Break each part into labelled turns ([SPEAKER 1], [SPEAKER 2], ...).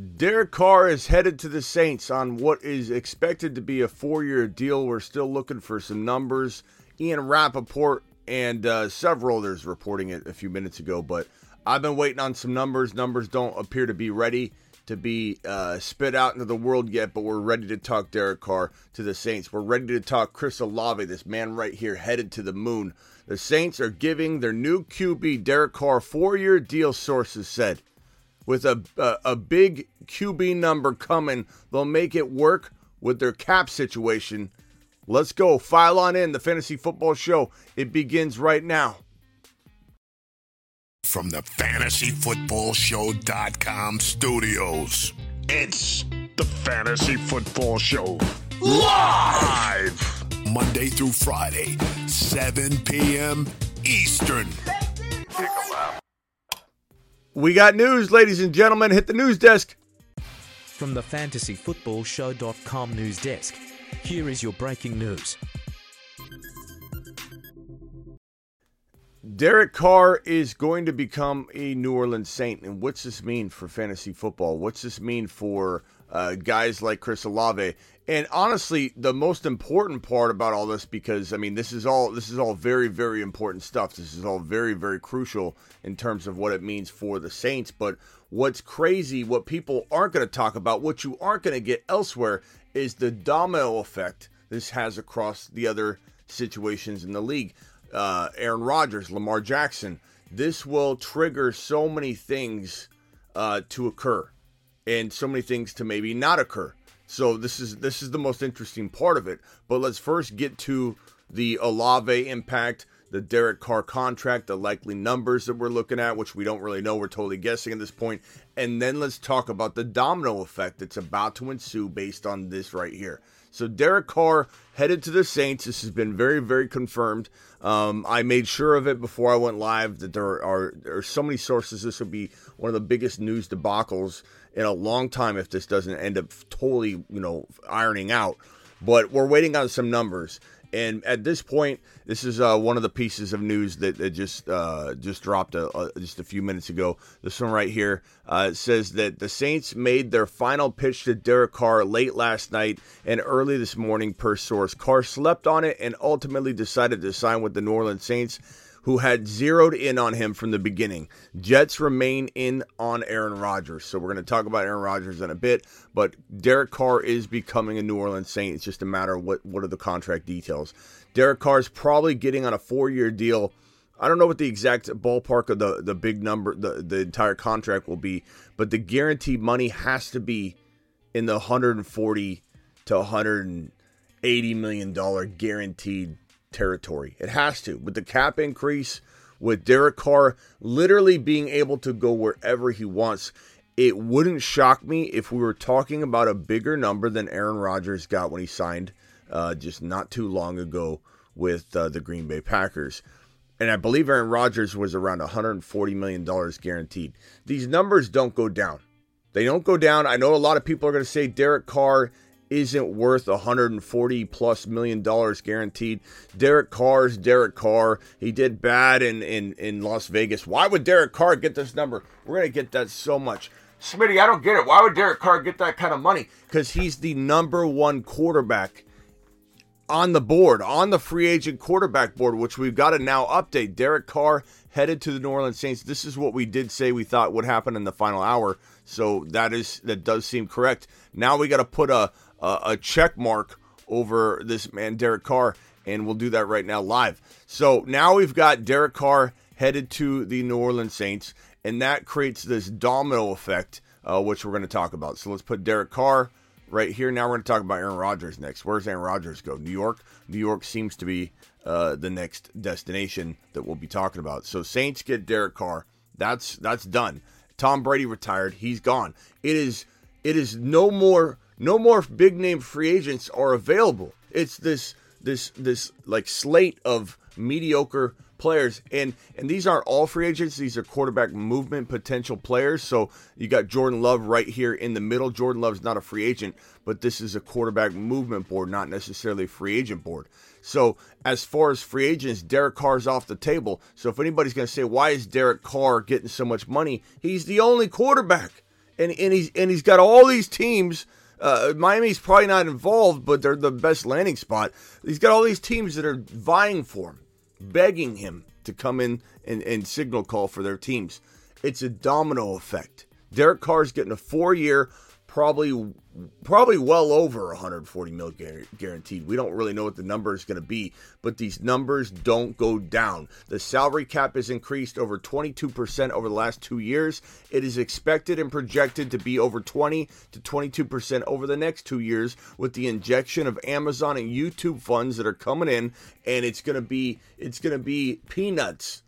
[SPEAKER 1] Derek Carr is headed to the Saints on what is expected to be a four year deal. We're still looking for some numbers. Ian Rapoport and uh, several others reporting it a few minutes ago, but I've been waiting on some numbers. Numbers don't appear to be ready to be uh, spit out into the world yet, but we're ready to talk Derek Carr to the Saints. We're ready to talk Chris Olave, this man right here headed to the moon. The Saints are giving their new QB, Derek Carr, four year deal, sources said with a, a, a big QB number coming. They'll make it work with their cap situation. Let's go. File on in the Fantasy Football Show. It begins right now.
[SPEAKER 2] From the FantasyFootballShow.com studios, it's the Fantasy Football Show. Live! Monday through Friday, 7 p.m. Eastern.
[SPEAKER 1] We got news, ladies and gentlemen. Hit the news desk.
[SPEAKER 3] From the FantasyFootballShow.com news desk, here is your breaking news.
[SPEAKER 1] Derek Carr is going to become a New Orleans Saint. And what's this mean for fantasy football? What's this mean for uh, guys like Chris Olave? And honestly, the most important part about all this, because I mean, this is all this is all very, very important stuff. This is all very, very crucial in terms of what it means for the Saints. But what's crazy, what people aren't going to talk about, what you aren't going to get elsewhere, is the domino effect this has across the other situations in the league uh, Aaron Rodgers, Lamar Jackson. This will trigger so many things uh, to occur, and so many things to maybe not occur. So this is this is the most interesting part of it. But let's first get to the Olave impact, the Derek Carr contract, the likely numbers that we're looking at, which we don't really know. We're totally guessing at this point. And then let's talk about the domino effect that's about to ensue based on this right here. So Derek Carr headed to the Saints. This has been very, very confirmed. Um, I made sure of it before I went live that there are there are so many sources. This will be one of the biggest news debacles in a long time if this doesn't end up totally, you know, ironing out. But we're waiting on some numbers. And at this point, this is uh, one of the pieces of news that, that just uh, just dropped a, a, just a few minutes ago. This one right here uh, says that the Saints made their final pitch to Derek Carr late last night and early this morning, per source. Carr slept on it and ultimately decided to sign with the New Orleans Saints who had zeroed in on him from the beginning. Jets remain in on Aaron Rodgers. So we're going to talk about Aaron Rodgers in a bit, but Derek Carr is becoming a New Orleans Saint. It's just a matter of what, what are the contract details. Derek Carr is probably getting on a four year deal. I don't know what the exact ballpark of the, the big number, the, the entire contract will be, but the guaranteed money has to be in the 140 to 180 million dollar guaranteed territory. It has to. With the cap increase, with Derek Carr literally being able to go wherever he wants, it wouldn't shock me if we were talking about a bigger number than Aaron Rodgers got when he signed uh, just not too long ago with uh, the Green Bay Packers. And I believe Aaron Rodgers was around $140 million guaranteed. These numbers don't go down. They don't go down. I know a lot of people are going to say Derek Carr isn't worth 140 plus million dollars guaranteed. Derek Carr's Derek Carr. He did bad in, in, in Las Vegas. Why would Derek Carr get this number? We're going to get that so much. Smitty, I don't get it. Why would Derek Carr get that kind of money? Because he's the number one quarterback on the board, on the free agent quarterback board, which we've got to now update. Derek Carr headed to the New Orleans Saints. This is what we did say we thought would happen in the final hour. So that is that does seem correct. Now we got to put a, uh, a check mark over this man, Derek Carr, and we'll do that right now live. So now we've got Derek Carr headed to the New Orleans Saints, and that creates this domino effect, uh, which we're going to talk about. So let's put Derek Carr right here. Now we're going to talk about Aaron Rodgers next. Where's Aaron Rodgers go? New York. New York seems to be uh, the next destination that we'll be talking about. So Saints get Derek Carr. That's that's done. Tom Brady retired. He's gone. It is it is no more no more big name free agents are available. It's this this this like slate of mediocre players. And and these aren't all free agents. These are quarterback movement potential players. So you got Jordan Love right here in the middle. Jordan Love's not a free agent but this is a quarterback movement board not necessarily a free agent board. So as far as free agents Derek Carr's off the table. So if anybody's going to say why is Derek Carr getting so much money? He's the only quarterback. And and he's and he's got all these teams uh, Miami's probably not involved, but they're the best landing spot. He's got all these teams that are vying for him begging him to come in and, and signal call for their teams. It's a domino effect. Derek Carr's getting a four year, probably probably well over 140 mil guaranteed. We don't really know what the number is going to be, but these numbers don't go down. The salary cap has increased over 22% over the last 2 years. It is expected and projected to be over 20 to 22% over the next 2 years with the injection of Amazon and YouTube funds that are coming in and it's going to be it's going to be peanuts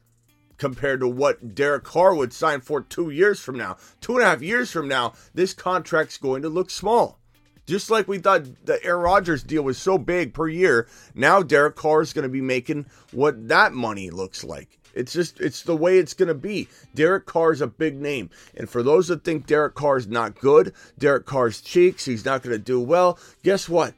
[SPEAKER 1] compared to what Derek Carr would sign for two years from now. Two and a half years from now, this contract's going to look small. Just like we thought the Aaron Rodgers deal was so big per year, now Derek Carr is going to be making what that money looks like. It's just it's the way it's going to be. Derek Carr is a big name, and for those that think Derek Carr is not good, Derek Carr's cheeks, he's not going to do well. Guess what?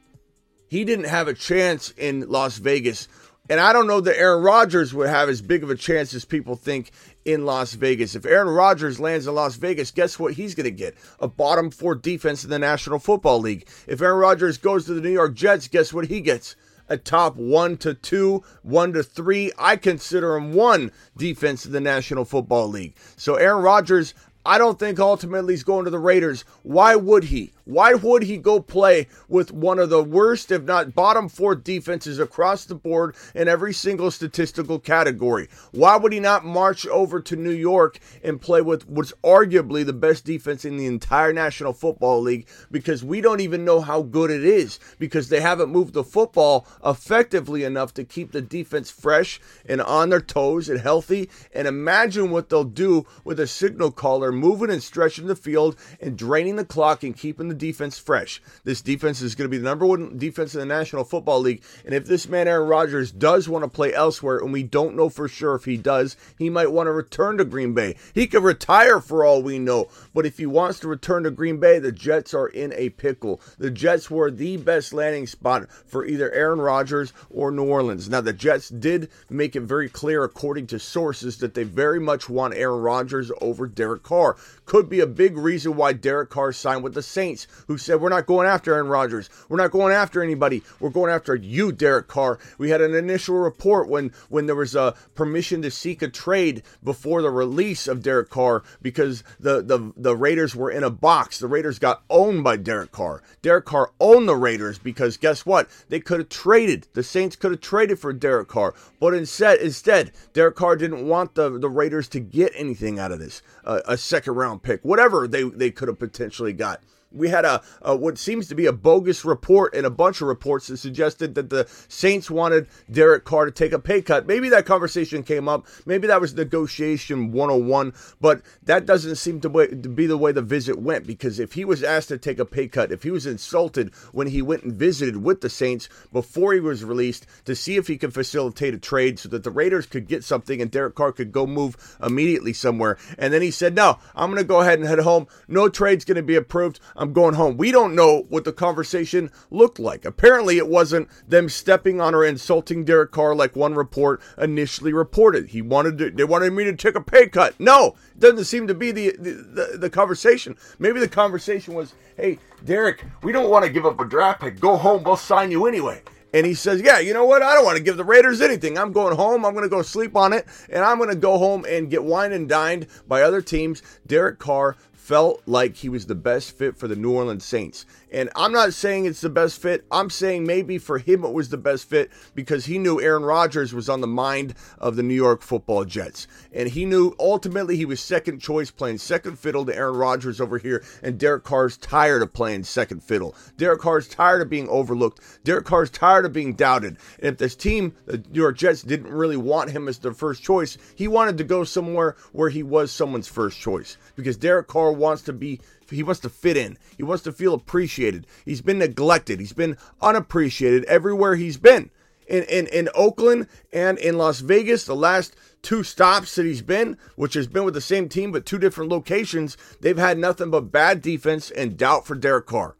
[SPEAKER 1] He didn't have a chance in Las Vegas and I don't know that Aaron Rodgers would have as big of a chance as people think in Las Vegas. If Aaron Rodgers lands in Las Vegas, guess what he's going to get? A bottom four defense in the National Football League. If Aaron Rodgers goes to the New York Jets, guess what he gets? A top one to two, one to three. I consider him one defense in the National Football League. So Aaron Rodgers, I don't think ultimately he's going to the Raiders. Why would he? Why would he go play with one of the worst, if not bottom four defenses across the board in every single statistical category? Why would he not march over to New York and play with what's arguably the best defense in the entire National Football League? Because we don't even know how good it is because they haven't moved the football effectively enough to keep the defense fresh and on their toes and healthy. And imagine what they'll do with a signal caller moving and stretching the field and draining the clock and keeping the defense fresh. This defense is going to be the number one defense in the National Football League. And if this man, Aaron Rodgers, does want to play elsewhere, and we don't know for sure if he does, he might want to return to Green Bay. He could retire for all we know. But if he wants to return to Green Bay, the Jets are in a pickle. The Jets were the best landing spot for either Aaron Rodgers or New Orleans. Now, the Jets did make it very clear, according to sources, that they very much want Aaron Rodgers over Derek Carr. Could be a big reason why Derek Carr signed with the Saints who said, We're not going after Aaron Rodgers. We're not going after anybody. We're going after you, Derek Carr. We had an initial report when, when there was a permission to seek a trade before the release of Derek Carr because the, the, the Raiders were in a box. The Raiders got owned by Derek Carr. Derek Carr owned the Raiders because guess what? They could have traded. The Saints could have traded for Derek Carr. But instead, instead, Derek Carr didn't want the, the Raiders to get anything out of this. Uh, a second round pick, whatever they, they could have potentially got we had a, a, what seems to be a bogus report and a bunch of reports that suggested that the Saints wanted Derek Carr to take a pay cut. Maybe that conversation came up. Maybe that was negotiation 101, but that doesn't seem to, way, to be the way the visit went because if he was asked to take a pay cut, if he was insulted when he went and visited with the Saints before he was released to see if he could facilitate a trade so that the Raiders could get something and Derek Carr could go move immediately somewhere. And then he said, No, I'm going to go ahead and head home. No trade's going to be approved. I'm going home. We don't know what the conversation looked like. Apparently, it wasn't them stepping on or insulting Derek Carr like one report initially reported. He wanted to, they wanted me to take a pay cut. No, it doesn't seem to be the, the, the, the conversation. Maybe the conversation was, hey, Derek, we don't want to give up a draft pick. Go home. We'll sign you anyway. And he says, Yeah, you know what? I don't want to give the Raiders anything. I'm going home. I'm going to go sleep on it. And I'm going to go home and get wine and dined by other teams. Derek Carr felt like he was the best fit for the New Orleans Saints. And I'm not saying it's the best fit. I'm saying maybe for him it was the best fit because he knew Aaron Rodgers was on the mind of the New York football Jets. And he knew ultimately he was second choice playing second fiddle to Aaron Rodgers over here. And Derek Carr's tired of playing second fiddle. Derek Carr's tired of being overlooked. Derek Carr's tired of being doubted. And if this team, the New York Jets, didn't really want him as their first choice, he wanted to go somewhere where he was someone's first choice because Derek Carr wants to be he wants to fit in. He wants to feel appreciated. He's been neglected. He's been unappreciated everywhere he's been. In, in, in Oakland and in Las Vegas, the last two stops that he's been, which has been with the same team but two different locations, they've had nothing but bad defense and doubt for Derek Carr.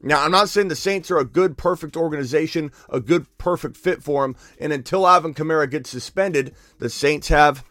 [SPEAKER 1] Now, I'm not saying the Saints are a good, perfect organization, a good, perfect fit for him. And until Alvin Kamara gets suspended, the Saints have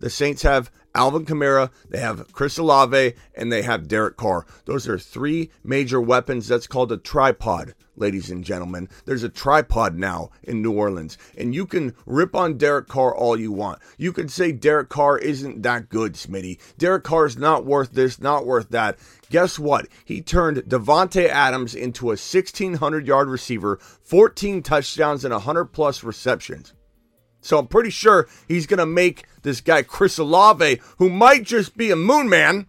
[SPEAKER 1] the Saints have Alvin Kamara, they have Chris Olave, and they have Derek Carr. Those are three major weapons. That's called a tripod, ladies and gentlemen. There's a tripod now in New Orleans, and you can rip on Derek Carr all you want. You can say Derek Carr isn't that good, Smitty. Derek Carr is not worth this, not worth that. Guess what? He turned Davante Adams into a 1,600 yard receiver, 14 touchdowns, and 100 plus receptions. So I'm pretty sure he's going to make this guy Chris Olave, who might just be a moon man.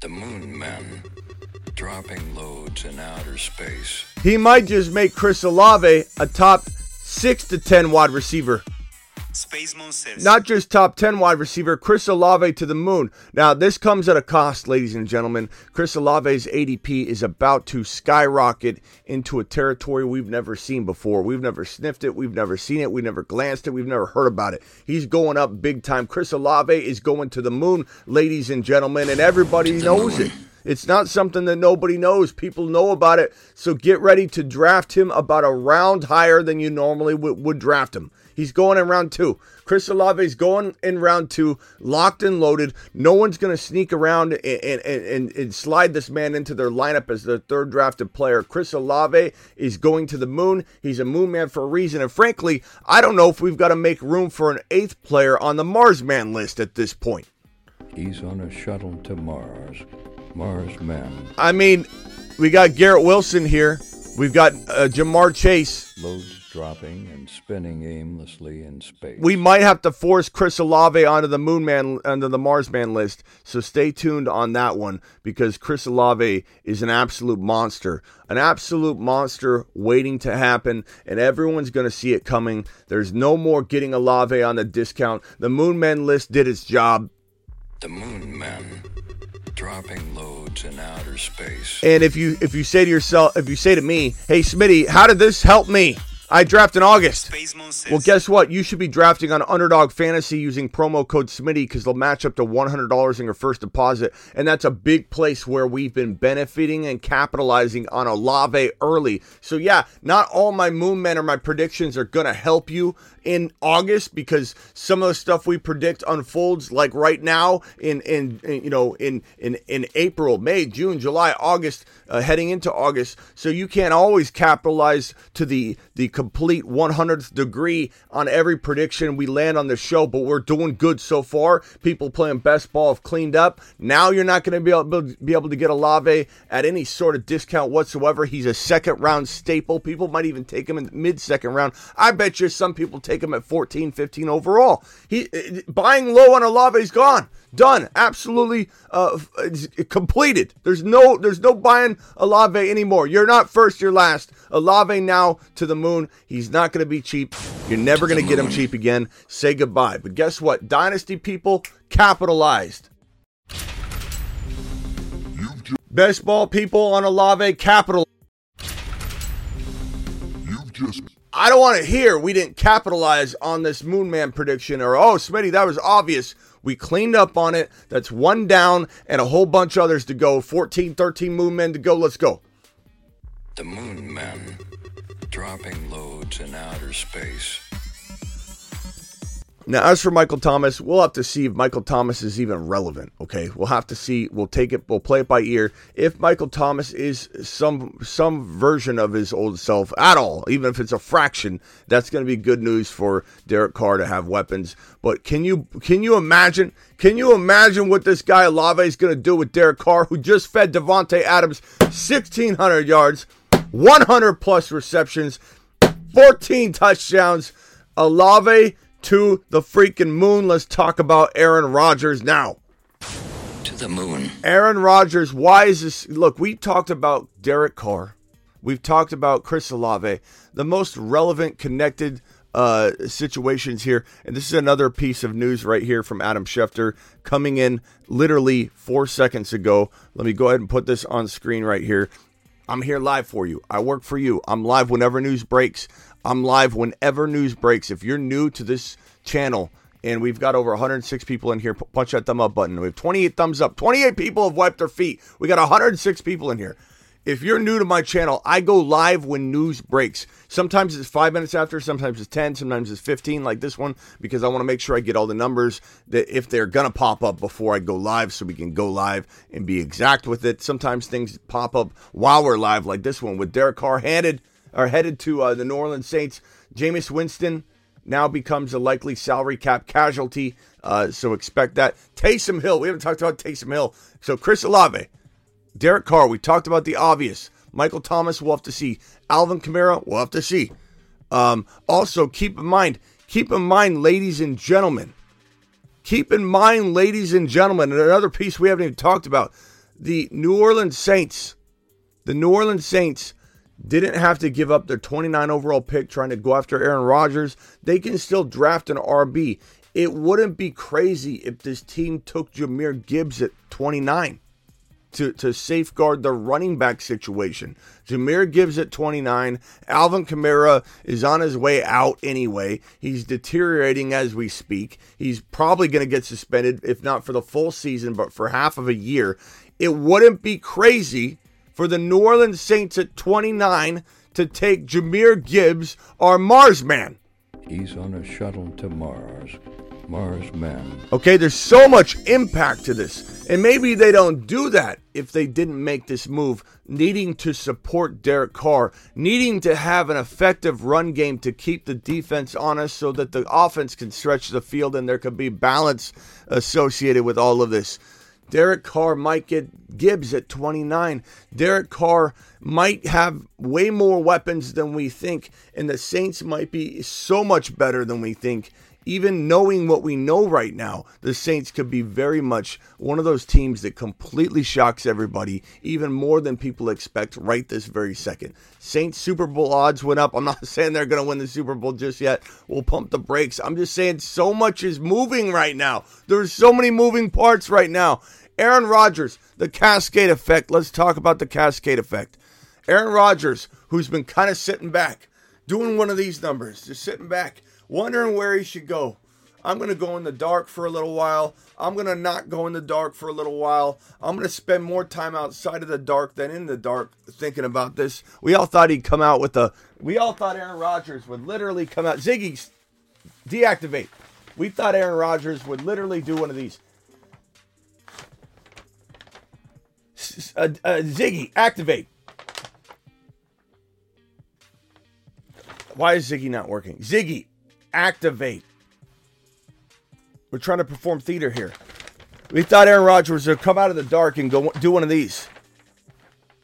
[SPEAKER 4] The moon man dropping loads in outer space.
[SPEAKER 1] He might just make Chris Olave a top 6 to 10 wide receiver
[SPEAKER 5] Space Moon says.
[SPEAKER 1] Not just top 10 wide receiver, Chris Olave to the moon. Now, this comes at a cost, ladies and gentlemen. Chris Olave's ADP is about to skyrocket into a territory we've never seen before. We've never sniffed it, we've never seen it, we've never glanced it, we've never heard about it. He's going up big time. Chris Olave is going to the moon, ladies and gentlemen, and everybody knows it. It's not something that nobody knows. People know about it. So get ready to draft him about a round higher than you normally would, would draft him. He's going in round two. Chris Olave is going in round two, locked and loaded. No one's going to sneak around and, and, and, and, slide this man into their lineup as their third drafted player. Chris Olave is going to the moon. He's a moon man for a reason. And frankly, I don't know if we've got to make room for an eighth player on the Mars man list at this point.
[SPEAKER 4] He's on a shuttle to Mars. Mars man.
[SPEAKER 1] I mean, we got Garrett Wilson here. We've got uh, Ja'Marr Chase.
[SPEAKER 4] Loads dropping and spinning aimlessly in space.
[SPEAKER 1] We might have to force Chris Olave onto the Moon Man, onto the Mars Man list. So stay tuned on that one because Chris Olave is an absolute monster, an absolute monster waiting to happen, and everyone's going to see it coming. There's no more getting Olave on the discount. The Moon Man list did its job.
[SPEAKER 4] The Moon Men dropping loads in outer space.
[SPEAKER 1] And if you if you say to yourself, if you say to me, "Hey Smitty, how did this help me?" I draft in August. Well, guess what? You should be drafting on Underdog Fantasy using promo code SMITTY because they'll match up to $100 in your first deposit. And that's a big place where we've been benefiting and capitalizing on Olave early. So, yeah, not all my Moon Men or my predictions are going to help you in August because some of the stuff we predict unfolds like right now in, in, in you know, in, in, in April, May, June, July, August, uh, heading into August. So you can't always capitalize to the, the complete 100th degree on every prediction we land on the show, but we're doing good so far. People playing best ball have cleaned up. Now you're not going to be able, be able to get Olave at any sort of discount whatsoever. He's a second round staple. People might even take him in mid second round. I bet you some people take him at 14, 15 overall. He uh, buying low on Olave is gone. Done. Absolutely uh, completed. There's no there's no buying Olave anymore. You're not first, you're last. Olave now to the moon. He's not going to be cheap. You're never going to get him cheap again. Say goodbye. But guess what? Dynasty people capitalized. Best ball people on Olave capital.
[SPEAKER 2] You've just
[SPEAKER 1] I don't want to hear we didn't capitalize on this Moonman prediction or, oh, Smitty, that was obvious. We cleaned up on it. That's one down and a whole bunch others to go. 14, 13 moon men to go. Let's go.
[SPEAKER 4] The moon men dropping loads in outer space.
[SPEAKER 1] Now, as for Michael Thomas, we'll have to see if Michael Thomas is even relevant. Okay, we'll have to see. We'll take it. We'll play it by ear. If Michael Thomas is some some version of his old self at all, even if it's a fraction, that's going to be good news for Derek Carr to have weapons. But can you can you imagine? Can you imagine what this guy Olave is going to do with Derek Carr, who just fed Davante Adams 1,600 yards, 100 plus receptions, 14 touchdowns? Olave to the freaking moon. Let's talk about Aaron Rodgers now.
[SPEAKER 4] To the moon.
[SPEAKER 1] Aaron Rodgers, why is this? Look, we talked about Derek Carr. We've talked about Chris Olave, the most relevant, connected uh, situations here. And this is another piece of news right here from Adam Schefter coming in literally four seconds ago. Let me go ahead and put this on screen right here. I'm here live for you. I work for you. I'm live whenever news breaks. I'm live whenever news breaks. If you're new to this channel and we've got over 106 people in here, punch that thumb up button. We have 28 thumbs up. 28 people have wiped their feet. We got 106 people in here. If you're new to my channel, I go live when news breaks. Sometimes it's five minutes after, sometimes it's 10, sometimes it's 15, like this one, because I want to make sure I get all the numbers that if they're going to pop up before I go live so we can go live and be exact with it. Sometimes things pop up while we're live, like this one with Derek Carr handed or headed to uh, the New Orleans Saints. Jameis Winston now becomes a likely salary cap casualty, uh, so expect that. Taysom Hill, we haven't talked about Taysom Hill. So Chris Olave, Derek Carr, we talked about the obvious. Michael Thomas, we'll have to see. Alvin Kamara, we'll have to see. Um, also, keep in mind, keep in mind, ladies and gentlemen, keep in mind, ladies and gentlemen, and another piece we haven't even talked about the New Orleans Saints. The New Orleans Saints didn't have to give up their 29 overall pick trying to go after Aaron Rodgers. They can still draft an RB. It wouldn't be crazy if this team took Jahmyr Gibbs at 29 to, to safeguard the running back situation. Jahmyr Gibbs at 29. Alvin Kamara is on his way out anyway. He's deteriorating as we speak. He's probably going to get suspended, if not for the full season, but for half of a year. It wouldn't be crazy for the New Orleans Saints at 29 to take Jahmyr Gibbs, our Mars man.
[SPEAKER 4] He's on a shuttle to Mars. Mars man.
[SPEAKER 1] Okay, there's so much impact to this. And maybe they don't do that if they didn't make this move, needing to support Derek Carr, needing to have an effective run game to keep the defense honest so that the offense can stretch the field and there could be balance associated with all of this. Derek Carr might get Gibbs at 29. Derek Carr might have way more weapons than we think, and the Saints might be so much better than we think. Even knowing what we know right now, the Saints could be very much one of those teams that completely shocks everybody, even more than people expect right this very second. Saints Super Bowl odds went up. I'm not saying they're going to win the Super Bowl just yet. We'll pump the brakes. I'm just saying so much is moving right now. There's so many moving parts right now. Aaron Rodgers, the cascade effect. Let's talk about the cascade effect. Aaron Rodgers, who's been kind of sitting back, doing one of these numbers, just sitting back, wondering where he should go. I'm going to go in the dark for a little while. I'm going to not go in the dark for a little while. I'm going to spend more time outside of the dark than in the dark thinking about this. We all thought he'd come out with a. We all thought Aaron Rodgers would literally come out. Ziggy, deactivate. We thought Aaron Rodgers would literally do one of these. Uh, uh, Ziggy, activate. Why is Ziggy not working? Ziggy, activate. We're trying to perform theater here. We thought Aaron Rodgers would come out of the dark and go do one of these.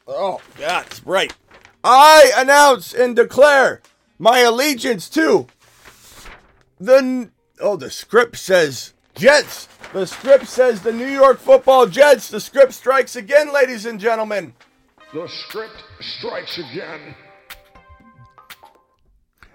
[SPEAKER 1] Oh, God, right. I announce and declare my allegiance to the. Oh, the script says Jets. The script says the New York football Jets. The script strikes again, ladies and gentlemen.
[SPEAKER 2] The script strikes again.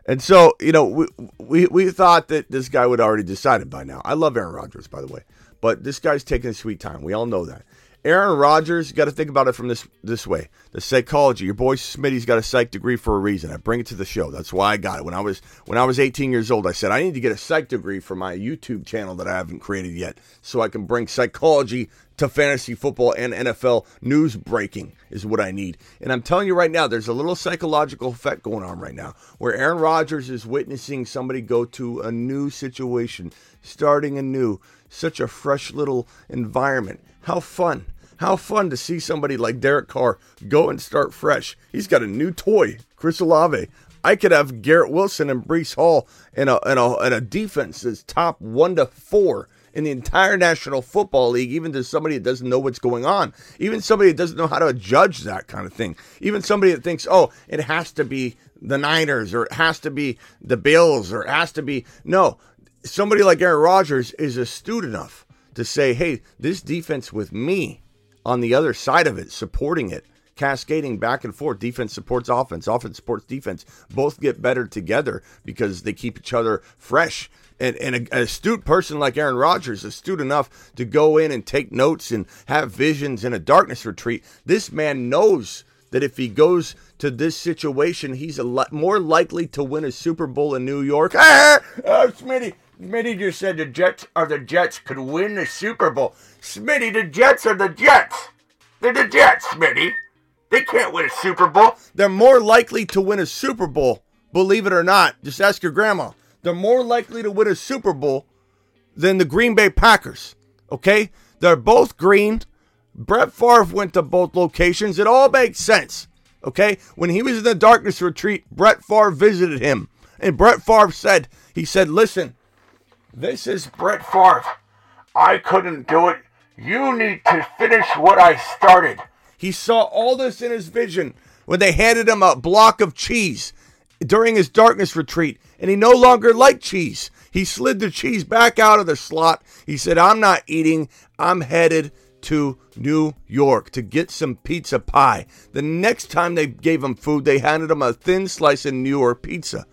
[SPEAKER 1] And so, you know, we, we we thought that this guy would already decided by now. I love Aaron Rodgers, by the way, but this guy's taking a sweet time. We all know that. Aaron Rodgers, you got to think about it from this this way. The psychology. Your boy Smitty's got a psych degree for a reason. I bring it to the show. That's why I got it. When I was when I was 18 years old, I said I need to get a psych degree for my YouTube channel that I haven't created yet, so I can bring psychology to fantasy football and NFL news breaking is what I need. And I'm telling you right now, there's a little psychological effect going on right now where Aaron Rodgers is witnessing somebody go to a new situation, starting anew, such a fresh little environment. How fun! How fun to see somebody like Derek Carr go and start fresh. He's got a new toy, Chris Olave. I could have Garrett Wilson and Breece Hall in a, in a, in a defense that's top one to four in the entire National Football League, even to somebody that doesn't know what's going on, even somebody that doesn't know how to judge that kind of thing, even somebody that thinks, oh, it has to be the Niners or it has to be the Bills or it has to be. No, somebody like Aaron Rodgers is astute enough to say, hey, this defense with me on the other side of it, supporting it, cascading back and forth. Defense supports offense, offense supports defense. Both get better together because they keep each other fresh. And, and an astute person like Aaron Rodgers, astute enough to go in and take notes and have visions in a darkness retreat. This man knows that if he goes to this situation, he's a lot more likely to win a Super Bowl in New York. Ah, oh, Smitty, Smitty just said the Jets are the Jets could win the Super Bowl. Smitty, the Jets are the Jets. They're the Jets, Smitty. They can't win a Super Bowl. They're more likely to win a Super Bowl, believe it or not. Just ask your grandma. They're more likely to win a Super Bowl than the Green Bay Packers. Okay? They're both green. Brett Favre went to both locations. It all makes sense. Okay? When he was in the darkness retreat, Brett Favre visited him. And Brett Favre said, he said, listen, this is Brett Favre. I couldn't do it. You need to finish what I started. He saw all this in his vision when they handed him a block of cheese during his darkness retreat, and he no longer liked cheese. He slid the cheese back out of the slot. He said, I'm not eating. I'm headed to New York to get some pizza pie. The next time they gave him food, they handed him a thin slice of New York pizza.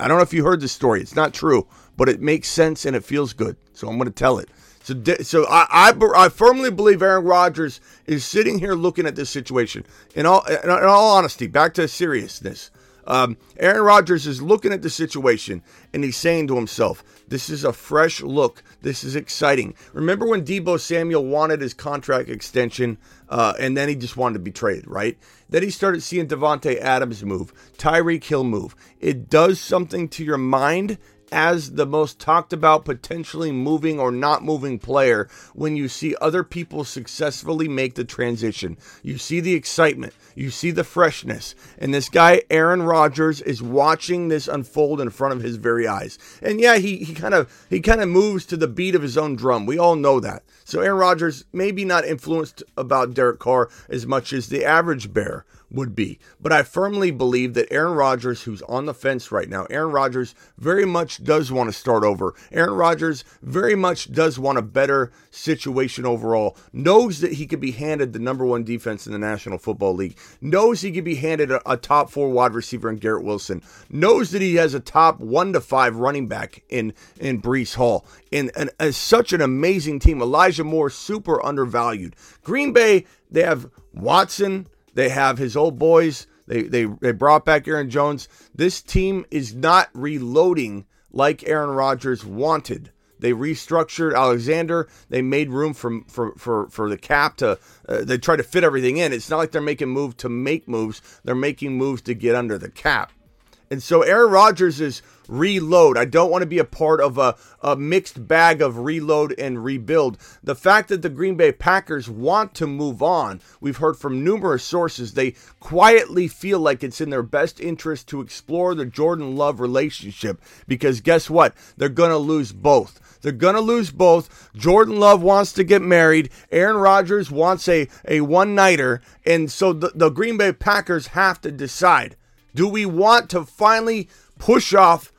[SPEAKER 1] I don't know if you heard this story. It's not true, but it makes sense and it feels good. So I'm going to tell it. So, so I, I, I, firmly believe Aaron Rodgers is sitting here looking at this situation. In all, in all honesty, back to seriousness. Um, Aaron Rodgers is looking at the situation and he's saying to himself, This is a fresh look. This is exciting. Remember when Deebo Samuel wanted his contract extension uh, and then he just wanted to be traded, right? Then he started seeing Davante Adams move, Tyreek Hill move. It does something to your mind as the most talked about potentially moving or not moving player when you see other people successfully make the transition. You see the excitement, you see the freshness, and this guy Aaron Rodgers is watching this unfold in front of his very eyes. And yeah, he he kind of he kind of moves to the beat of his own drum. We all know that. So Aaron Rodgers maybe not influenced about Derek Carr as much as the average bear would be. But I firmly believe that Aaron Rodgers, who's on the fence right now, Aaron Rodgers very much does want to start over. Aaron Rodgers very much does want a better situation overall. Knows that he could be handed the number one defense in the National Football League. Knows he could be handed a, a top four wide receiver in Garrett Wilson. Knows that he has a top one to five running back in in Breece Hall. And, and, and such an amazing team. Elijah Moore super undervalued. Green Bay they have Watson. They have his old boys. They, they, they brought back Aaron Jones. This team is not reloading like Aaron Rodgers wanted. They restructured Alexander. They made room for for for, for the cap to. Uh, they try to fit everything in. It's not like they're making moves to make moves. They're making moves to get under the cap. And so Aaron Rodgers is reload. I don't want to be a part of a, a mixed bag of reload and rebuild. The fact that the Green Bay Packers want to move on, we've heard from numerous sources, they quietly feel like it's in their best interest to explore the Jordan Love relationship because guess what? They're going to lose both. They're going to lose both. Jordan Love wants to get married. Aaron Rodgers wants a, a one nighter. And so the, the Green Bay Packers have to decide do we want to finally push off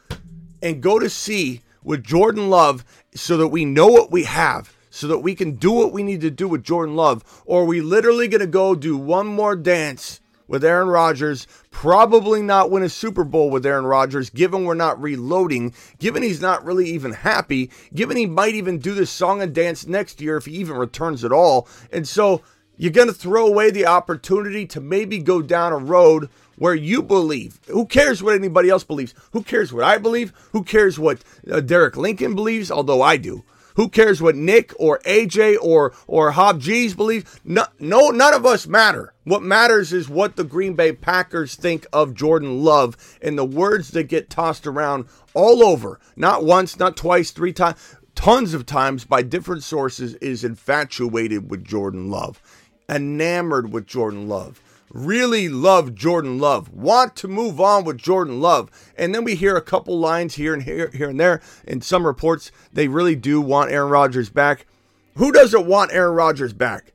[SPEAKER 1] and go to sea with Jordan Love so that we know what we have, so that we can do what we need to do with Jordan Love? Or are we literally going to go do one more dance with Aaron Rodgers, probably not win a Super Bowl with Aaron Rodgers, given we're not reloading, given he's not really even happy, given he might even do this song and dance next year if he even returns at all. And so you're going to throw away the opportunity to maybe go down a road where you believe. Who cares what anybody else believes? Who cares what I believe? Who cares what uh, Derek Lincoln believes? Although I do. Who cares what Nick or AJ or or Hob G's believe? No, no, none of us matter. What matters is what the Green Bay Packers think of Jordan Love and the words that get tossed around all over. Not once, not twice, three times, tons of times by different sources is infatuated with Jordan Love, enamored with Jordan Love really love Jordan Love, want to move on with Jordan Love. And then we hear a couple lines here and here, here and there. In some reports, they really do want Aaron Rodgers back. Who doesn't want Aaron Rodgers back?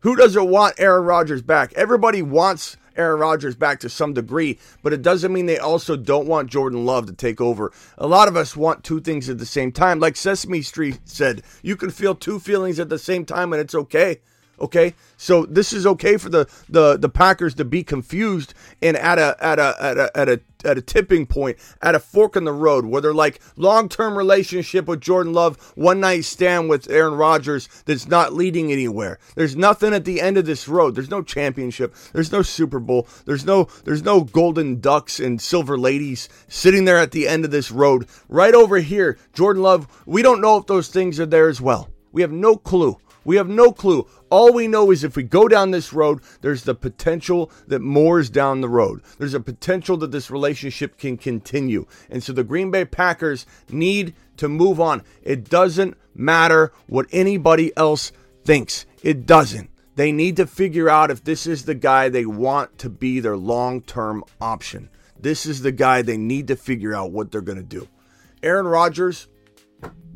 [SPEAKER 1] Who doesn't want Aaron Rodgers back? Everybody wants Aaron Rodgers back to some degree, but it doesn't mean they also don't want Jordan Love to take over. A lot of us want two things at the same time. Like Sesame Street said, you can feel two feelings at the same time and it's okay. Okay, so this is okay for the, the the Packers to be confused and at a at a at a at a at a tipping point, at a fork in the road, where they're like long term relationship with Jordan Love, one night stand with Aaron Rodgers that's not leading anywhere. There's nothing at the end of this road. There's no championship. There's no Super Bowl. There's no there's no golden ducks and silver ladies sitting there at the end of this road. Right over here, Jordan Love. We don't know if those things are there as well. We have no clue. We have no clue. All we know is if we go down this road, there's the potential that more is down the road. There's a potential that this relationship can continue. And so the Green Bay Packers need to move on. It doesn't matter what anybody else thinks, it doesn't. They need to figure out if this is the guy they want to be their long term option. This is the guy they need to figure out what they're going to do. Aaron Rodgers,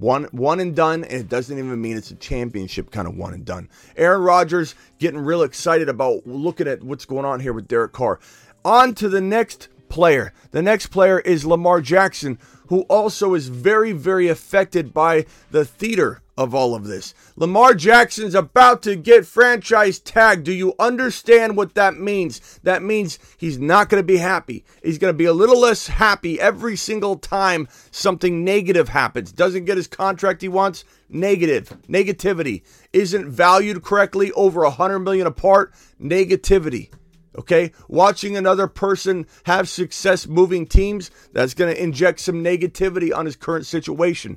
[SPEAKER 1] one one and done, and it doesn't even mean it's a championship kind of one and done. Aaron Rodgers getting real excited about looking at what's going on here with Derek Carr. On to the next player. The next player is Lamar Jackson, who also is very, very affected by the theater of all of this. Lamar Jackson's about to get franchise tagged. Do you understand what that means? That means he's not going to be happy. He's going to be a little less happy every single time something negative happens. Doesn't get his contract he wants. Negative. Negativity. Isn't valued correctly over a hundred million apart. Negativity. Okay, watching another person have success moving teams, that's going to inject some negativity on his current situation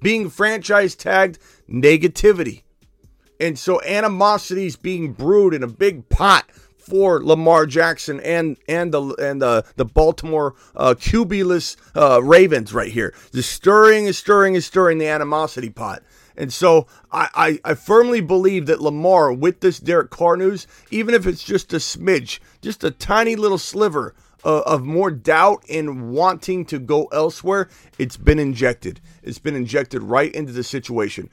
[SPEAKER 1] being franchise tagged negativity. And so animosity is being brewed in a big pot for Lamar Jackson and and the and the the Baltimore uh, QB-less uh, Ravens right here, The stirring is stirring is stirring the animosity pot. And so I, I, I, firmly believe that Lamar, with this Derek Carr news, even if it's just a smidge, just a tiny little sliver uh, of more doubt and wanting to go elsewhere, it's been injected. It's been injected right into the situation.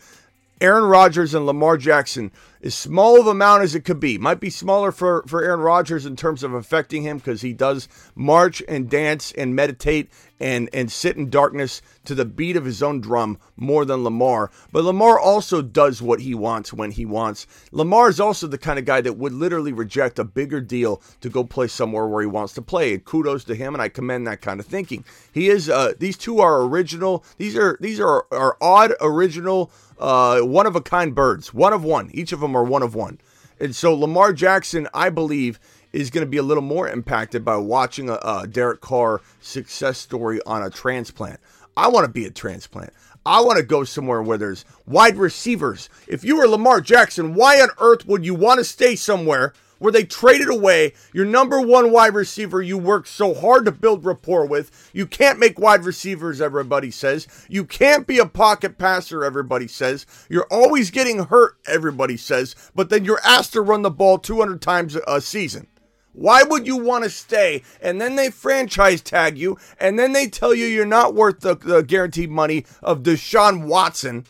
[SPEAKER 1] Aaron Rodgers and Lamar Jackson, as small of amount as it could be, might be smaller for, for Aaron Rodgers in terms of affecting him because he does march and dance and meditate and, and sit in darkness to the beat of his own drum more than Lamar. But Lamar also does what he wants when he wants. Lamar is also the kind of guy that would literally reject a bigger deal to go play somewhere where he wants to play. And kudos to him, and I commend that kind of thinking. He is. Uh, these two are original. These are these are are odd original uh, one of a kind birds, one of one. Each of them are one of one. And so Lamar Jackson, I believe, is going to be a little more impacted by watching a, a Derek Carr success story on a transplant. I want to be a transplant. I want to go somewhere where there's wide receivers. If you were Lamar Jackson, why on earth would you want to stay somewhere where they traded away your number one wide receiver you worked so hard to build rapport with. You can't make wide receivers, everybody says. You can't be a pocket passer, everybody says. You're always getting hurt, everybody says. But then you're asked to run the ball 200 times a season. Why would you want to stay? And then they franchise tag you, and then they tell you you're not worth the, the guaranteed money of Deshaun Watson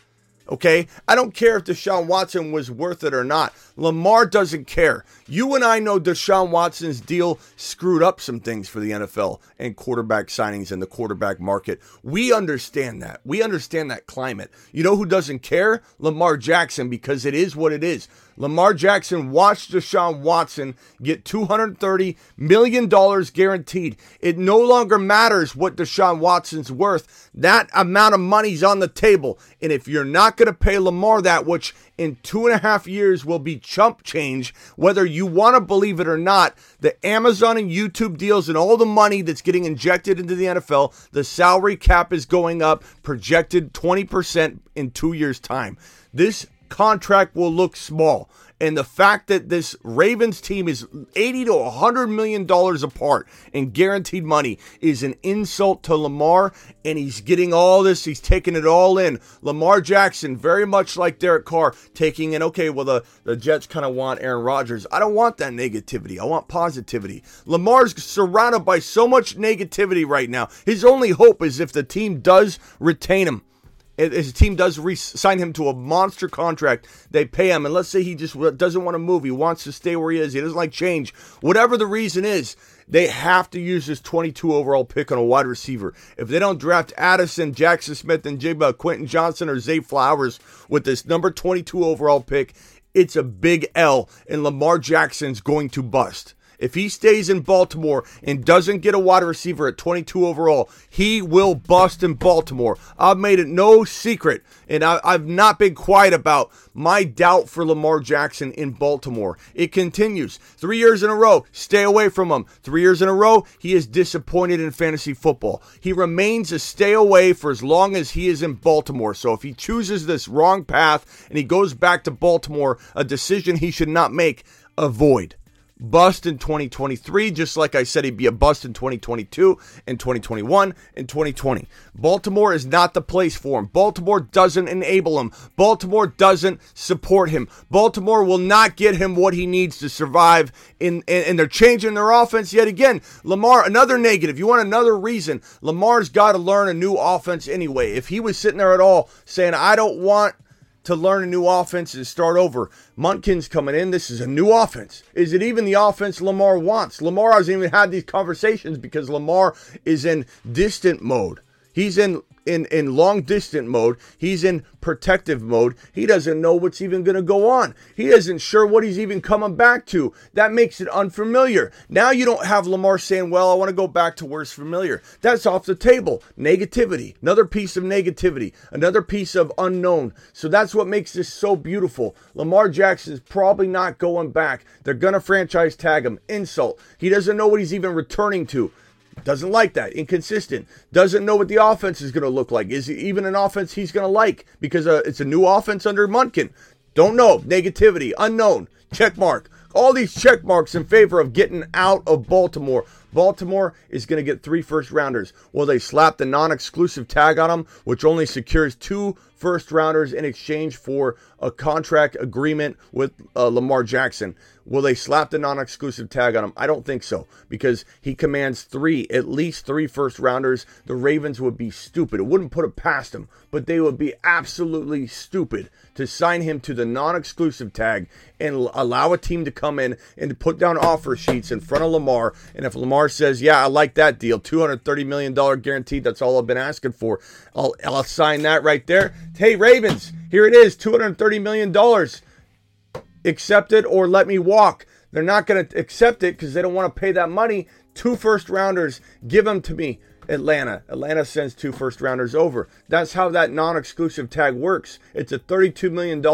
[SPEAKER 1] Okay? I don't care if Deshaun Watson was worth it or not. Lamar doesn't care. You and I know Deshaun Watson's deal screwed up some things for the NFL and quarterback signings and the quarterback market. We understand that. We understand that climate. You know who doesn't care? Lamar Jackson, because it is what it is. Lamar Jackson watched Deshaun Watson get $230 million guaranteed. It no longer matters what Deshaun Watson's worth. That amount of money's on the table. And if you're not going to pay Lamar that, which in two and a half years will be chump change, whether you want to believe it or not, the Amazon and YouTube deals and all the money that's getting injected into the NFL, the salary cap is going up, projected 20% in two years' time. This contract will look small. And the fact that this Ravens team is 80 to 100 million dollars apart in guaranteed money is an insult to Lamar and he's getting all this he's taking it all in. Lamar Jackson very much like Derek Carr taking in okay, well the the Jets kind of want Aaron Rodgers. I don't want that negativity. I want positivity. Lamar's surrounded by so much negativity right now. His only hope is if the team does retain him his team does re- sign him to a monster contract, they pay him, and let's say he just doesn't want to move, he wants to stay where he is, he doesn't like change, whatever the reason is, they have to use this 22 overall pick on a wide receiver. If they don't draft Addison, Jackson Smith-Njigba, Quentin Johnston, or Zay Flowers with this number 22 overall pick, it's a big L, and Lamar Jackson's going to bust. If he stays in Baltimore and doesn't get a wide receiver at 22 overall, he will bust in Baltimore. I've made it no secret, and I, have not been quiet about my doubt for Lamar Jackson in Baltimore. It continues. Three years in a row, stay away from him. Three years in a row, he is disappointed in fantasy football. He remains a stay away for as long as he is in Baltimore. So if he chooses this wrong path and he goes back to Baltimore, a decision he should not make, avoid bust in 2023, just like I said he'd be a bust in 2022 and 2021 and 2020. Baltimore is not the place for him. Baltimore doesn't enable him. Baltimore doesn't support him. Baltimore will not get him what he needs to survive in and they're changing their offense yet again. Lamar, another negative. You want another reason. Lamar's got to learn a new offense anyway. If he was sitting there at all saying, I don't want to learn a new offense and start over. Monken's coming in. This is a new offense. Is it even the offense Lamar wants? Lamar hasn't even had these conversations because Lamar is in distant mode. He's in in in long distant mode. He's in protective mode. He doesn't know what's even going to go on. He isn't sure what he's even coming back to. That makes it unfamiliar. Now you don't have Lamar saying, "Well, I want to go back to where's familiar." That's off the table. Negativity. Another piece of negativity. Another piece of unknown. So that's what makes this so beautiful. Lamar Jackson is probably not going back. They're going to franchise tag him. Insult. He doesn't know what he's even returning to. Doesn't like that. Inconsistent. Doesn't know what the offense is going to look like. Is it even an offense he's going to like because uh, it's a new offense under Monken. Don't know. Negativity. Unknown. Check mark. All these check marks in favor of getting out of Baltimore. Baltimore is going to get three first rounders. Will they slap the non exclusive tag on them, which only secures two first rounders in exchange for a contract agreement with uh, Lamar Jackson? Will they slap the non exclusive tag on him? I don't think so because he commands three, at least three first rounders. The Ravens would be stupid. It wouldn't put it past him, but they would be absolutely stupid to sign him to the non exclusive tag and allow a team to come in and put down offer sheets in front of Lamar. And if Lamar says, Yeah, I like that deal, $230 million guaranteed, that's all I've been asking for, I'll, I'll sign that right there. Hey, Ravens, here it is $230 million accept it or let me walk. They're not going to accept it because they don't want to pay that money. Two first rounders, give them to me. Atlanta. Atlanta sends two first rounders over. That's how that non exclusive tag works. It's a $32 million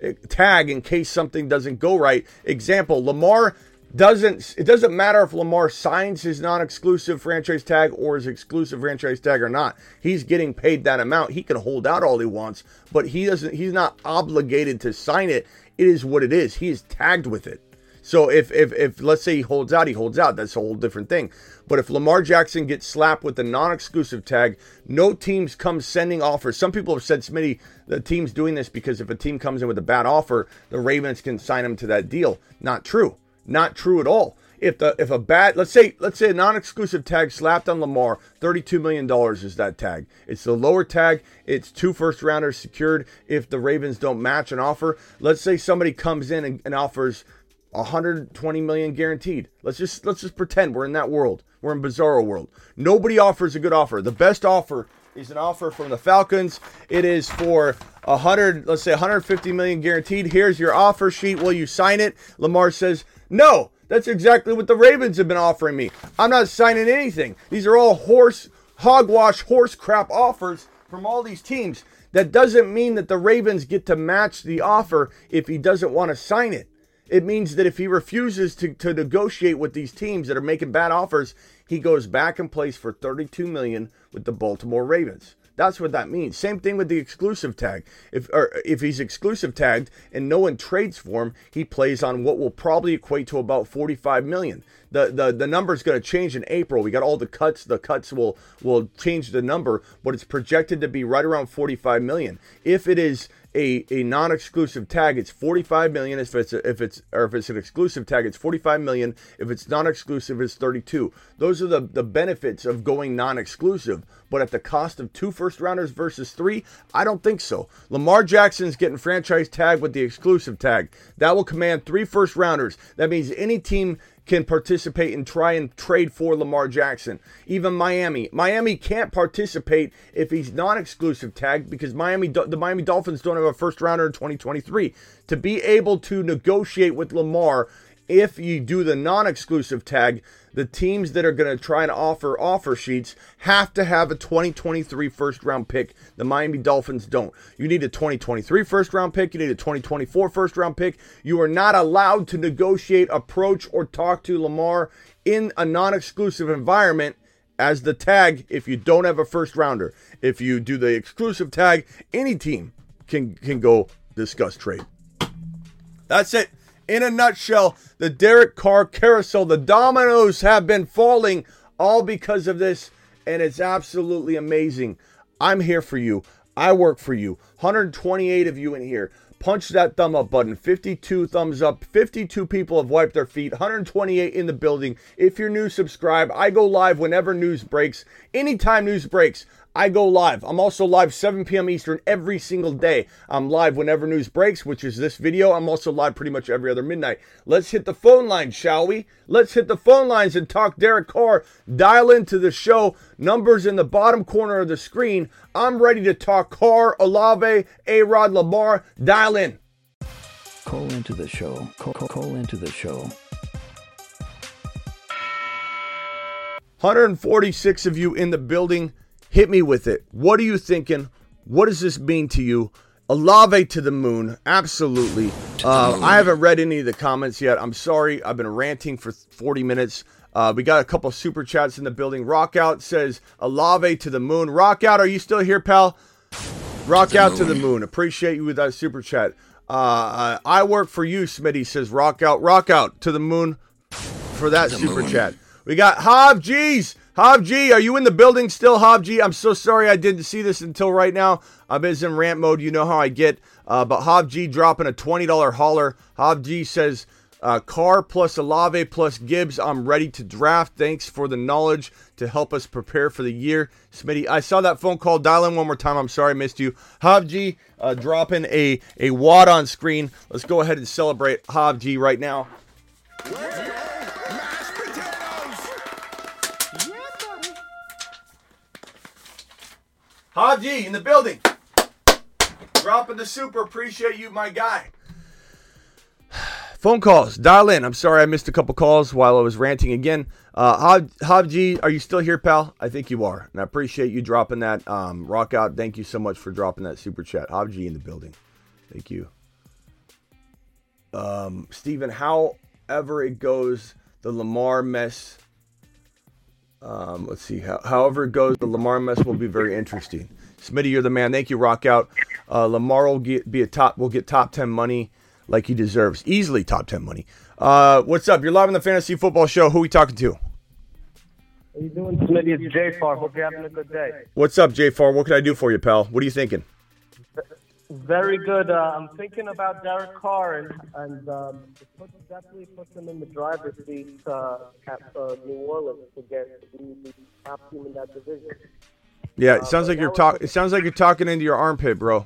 [SPEAKER 1] eh, tag in case something doesn't go right. Example Lamar doesn't it doesn't matter if Lamar signs his non-exclusive franchise tag or his exclusive franchise tag or not. He's getting paid that amount. He can hold out all he wants, but he doesn't he's not obligated to sign it it is what it is. He is tagged with it. So if if if let's say he holds out, he holds out. That's a whole different thing. But if Lamar Jackson gets slapped with the non-exclusive tag, no teams come sending offers. Some people have said, Smitty, the team's doing this because if a team comes in with a bad offer, the Ravens can sign him to that deal. Not true. Not true at all if the if a bad let's say let's say a non-exclusive tag slapped on Lamar, thirty-two million dollars is that tag. It's the lower tag. It's two first rounders secured if the Ravens don't match an offer. Let's say somebody comes in and, and offers 120 million guaranteed. Let's just let's just pretend we're in that world. We're in bizarro world. Nobody offers a good offer. The best offer is an offer from the Falcons. It is for a hundred, let's say 150 million guaranteed. Here's your offer sheet. Will you sign it? Lamar says, no. That's exactly what the Ravens have been offering me. I'm not signing anything. These are all horse, hogwash, horse crap offers from all these teams. That doesn't mean that the Ravens get to match the offer if he doesn't want to sign it. It means that if he refuses to, to negotiate with these teams that are making bad offers, he goes back and plays for 32 million with the Baltimore Ravens. That's what that means. Same thing with the exclusive tag. If or if he's exclusive tagged and no one trades for him, he plays on what will probably equate to about 45 million. The the the number is going to change in April. We got all the cuts. The cuts will will change the number, but it's projected to be right around 45 million. If it is a, a non-exclusive tag, it's 45 million. If it's a, if it's or if it's an exclusive tag, it's 45 million. If it's non-exclusive, it's 32. Those are the the benefits of going non-exclusive. But at the cost of two first rounders versus three, I don't think so. Lamar Jackson's getting franchise tag with the exclusive tag. That will command three first rounders. That means any team can participate and try and trade for Lamar Jackson. Even Miami. Miami can't participate if he's non-exclusive tagged because Miami the Miami Dolphins don't have a first rounder in 2023. To be able to negotiate with Lamar if you do the non-exclusive tag, the teams that are going to try and offer offer sheets have to have a 2023 first round pick. The Miami Dolphins don't. You need a 2023 first round pick, you need a 2024 first round pick. You are not allowed to negotiate, approach or talk to Lamar in a non-exclusive environment as the tag if you don't have a first rounder. If you do the exclusive tag, any team can can go discuss trade. That's it in a nutshell, the Derek Carr carousel, the dominoes have been falling all because of this, and it's absolutely amazing. I'm here for you. I work for you. 128 of you in here. Punch that thumb up button. 52 thumbs up. 52 people have wiped their feet. 128 in the building. If you're new, subscribe. I go live whenever news breaks. Anytime news breaks, I go live. I'm also live 7 p.m. Eastern every single day. I'm live whenever news breaks, which is this video. I'm also live pretty much every other midnight. Let's hit the phone lines, shall we? Let's hit the phone lines and talk Derek Carr. Dial into the show. Numbers in the bottom corner of the screen. I'm ready to talk Carr, Olave, A Rod, Lamar. Dial in.
[SPEAKER 6] Call into the show. Call, call, call into the show.
[SPEAKER 1] 146 of you in the building. Hit me with it. What are you thinking? What does this mean to you? Olave to the moon. Absolutely. Uh, I haven't read any of the comments yet. I'm sorry. I've been ranting for 40 minutes. Uh, we got a couple super chats in the building. Rockout says Olave to the moon. Rockout, are you still here, pal? Rock out to the moon. Appreciate you with that super chat. Uh, uh, I work for you, Smitty says. Rock out, rock out to the moon for that super chat. We got Hob G's. Hob are you in the building still, Hob? I'm so sorry I didn't see this until right now. I'm in rant mode. You know how I get. Uh, but Hob dropping a $20 hauler. Hob says, uh, Carr plus Olave plus Gibbs. I'm ready to draft. Thanks for the knowledge to help us prepare for the year. Smitty, I saw that phone call. Dial in one more time. I'm sorry I missed you. Hob G uh, dropping a, a wad on screen. Let's go ahead and celebrate Hob G right now. Haji in the building. Dropping the super. Appreciate you, my guy. Phone calls. Dial in. I'm sorry I missed a couple calls while I was ranting again. Uh, Habji, are you still here, pal? I think you are. And I appreciate you dropping that. Um, rock out. Thank you so much for dropping that super chat. Habji in the building. Thank you. Um, Stephen, however it goes, the Lamar mess um, let's see. How, however it goes, the Lamar mess will be very interesting. Smitty, you're the man. Thank you, Rock Out. Uh, Lamar will get be a top. Will get top ten money like he deserves. Easily top ten money. Uh, what's up? You're live on the Fantasy Football Show. Who are we talking to?
[SPEAKER 7] How you doing, Smitty? It's Jay Far. Hope you're having a good day.
[SPEAKER 1] What's up, Jay Far? What can I do for you, pal? What are you thinking?
[SPEAKER 7] Very good. Uh, I'm thinking about Derek Carr, and, and um, it puts, definitely puts him in the driver's seat uh, at uh, New Orleans to get the top team in that division.
[SPEAKER 1] Yeah, it sounds like you're talking. It sounds like you're talking into your armpit, bro.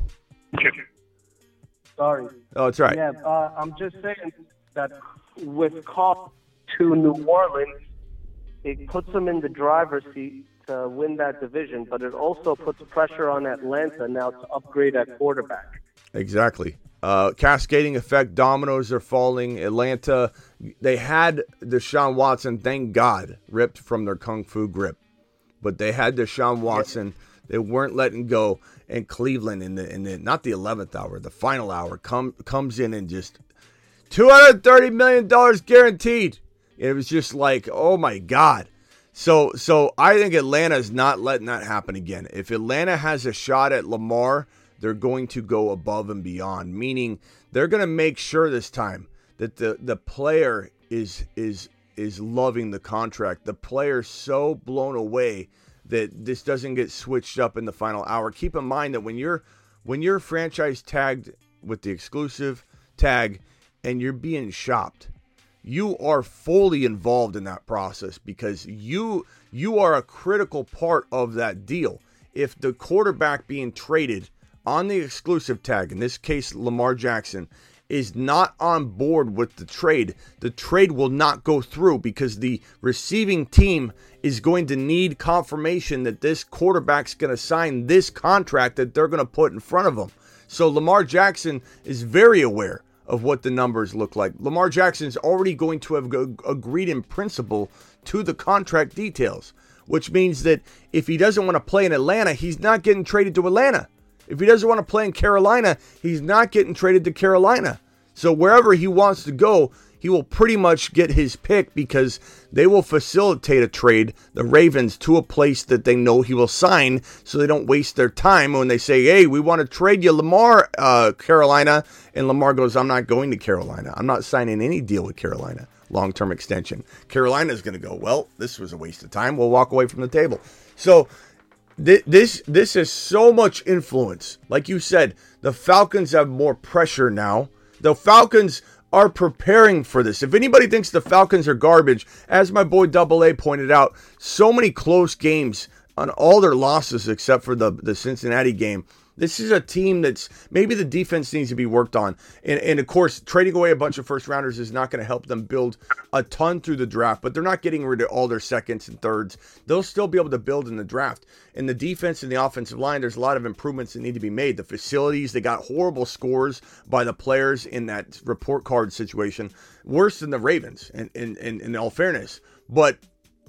[SPEAKER 7] Sorry.
[SPEAKER 1] Oh, it's right.
[SPEAKER 7] Yeah, uh, I'm just saying that with Carr to New Orleans, it puts him in the driver's seat to win that division, but it also puts pressure on Atlanta now to upgrade at quarterback.
[SPEAKER 1] Exactly. Uh, cascading effect, dominoes are falling. Atlanta, they had Deshaun Watson, thank God, ripped from their kung fu grip. But they had Deshaun Watson. They weren't letting go. And Cleveland in the in the not the eleventh hour, the final hour, come comes in and just two hundred thirty million dollars guaranteed. It was just like, oh my God. So so I think Atlanta is not letting that happen again. If Atlanta has a shot at Lamar, they're going to go above and beyond, meaning they're going to make sure this time that the the player is is is loving the contract. The player's so blown away that this doesn't get switched up in the final hour. Keep in mind that when you're when you're franchise tagged with the exclusive tag and you're being shopped, you are fully involved in that process because you you are a critical part of that deal. If the quarterback being traded on the exclusive tag, in this case Lamar Jackson, is not on board with the trade, the trade will not go through because the receiving team is going to need confirmation that this quarterback's going to sign this contract that they're going to put in front of him. So Lamar Jackson is very aware of what the numbers look like. Lamar Jackson is already going to have agreed in principle to the contract details, which means that if he doesn't want to play in Atlanta, he's not getting traded to Atlanta. If he doesn't want to play in Carolina, he's not getting traded to Carolina. So wherever he wants to go, he will pretty much get his pick because they will facilitate a trade, the Ravens, to a place that they know he will sign so they don't waste their time when they say, hey, we want to trade you Lamar, uh, Carolina. And Lamar goes, I'm not going to Carolina. I'm not signing any deal with Carolina, long term extension. Carolina's going to go, well, this was a waste of time. We'll walk away from the table. So this this has so much influence. Like you said, the Falcons have more pressure now. The Falcons are preparing for this. If anybody thinks the Falcons are garbage, as my boy Double A pointed out, so many close games on all their losses except for the the Cincinnati game. This is a team that's maybe the defense needs to be worked on. And, and of course, trading away a bunch of first rounders is not going to help them build a ton through the draft, but they're not getting rid of all their seconds and thirds. They'll still be able to build in the draft. In the defense and the offensive line, there's a lot of improvements that need to be made. The facilities, they got horrible scores by the players in that report card situation, worse than the Ravens, in, in, in, in all fairness. But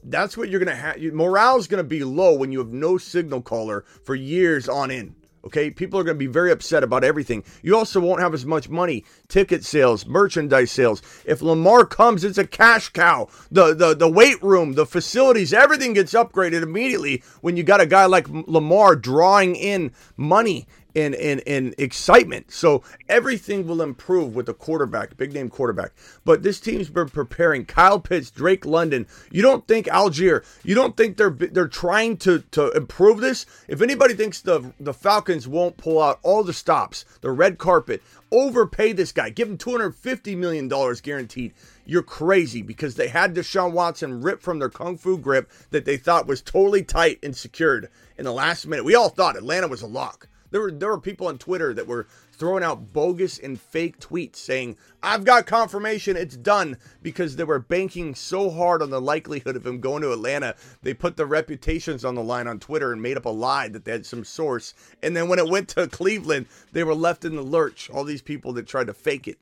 [SPEAKER 1] that's what you're going to have. Morale is going to be low when you have no signal caller for years on end. Okay, people are going to be very upset about everything. You also won't have as much money, ticket sales, merchandise sales. If Lamar comes, it's a cash cow. The the the weight room, the facilities, everything gets upgraded immediately when you got a guy like Lamar drawing in money and, and, and excitement. So everything will improve with the quarterback, big name quarterback. But this team's been preparing Kyle Pitts, Drake London. You don't think Algier? you don't think they're they're trying to to improve this? If anybody thinks the the Falcons won't pull out all the stops, the red carpet, overpay this guy, give him 250 million dollars guaranteed. You're crazy because they had Deshaun Watson ripped from their kung fu grip that they thought was totally tight and secured in the last minute. We all thought Atlanta was a lock. There were there were people on Twitter that were throwing out bogus and fake tweets saying, "I've got confirmation, it's done," because they were banking so hard on the likelihood of him going to Atlanta. They put their reputations on the line on Twitter and made up a lie that they had some source. And then when it went to Cleveland, they were left in the lurch. All these people that tried to fake it.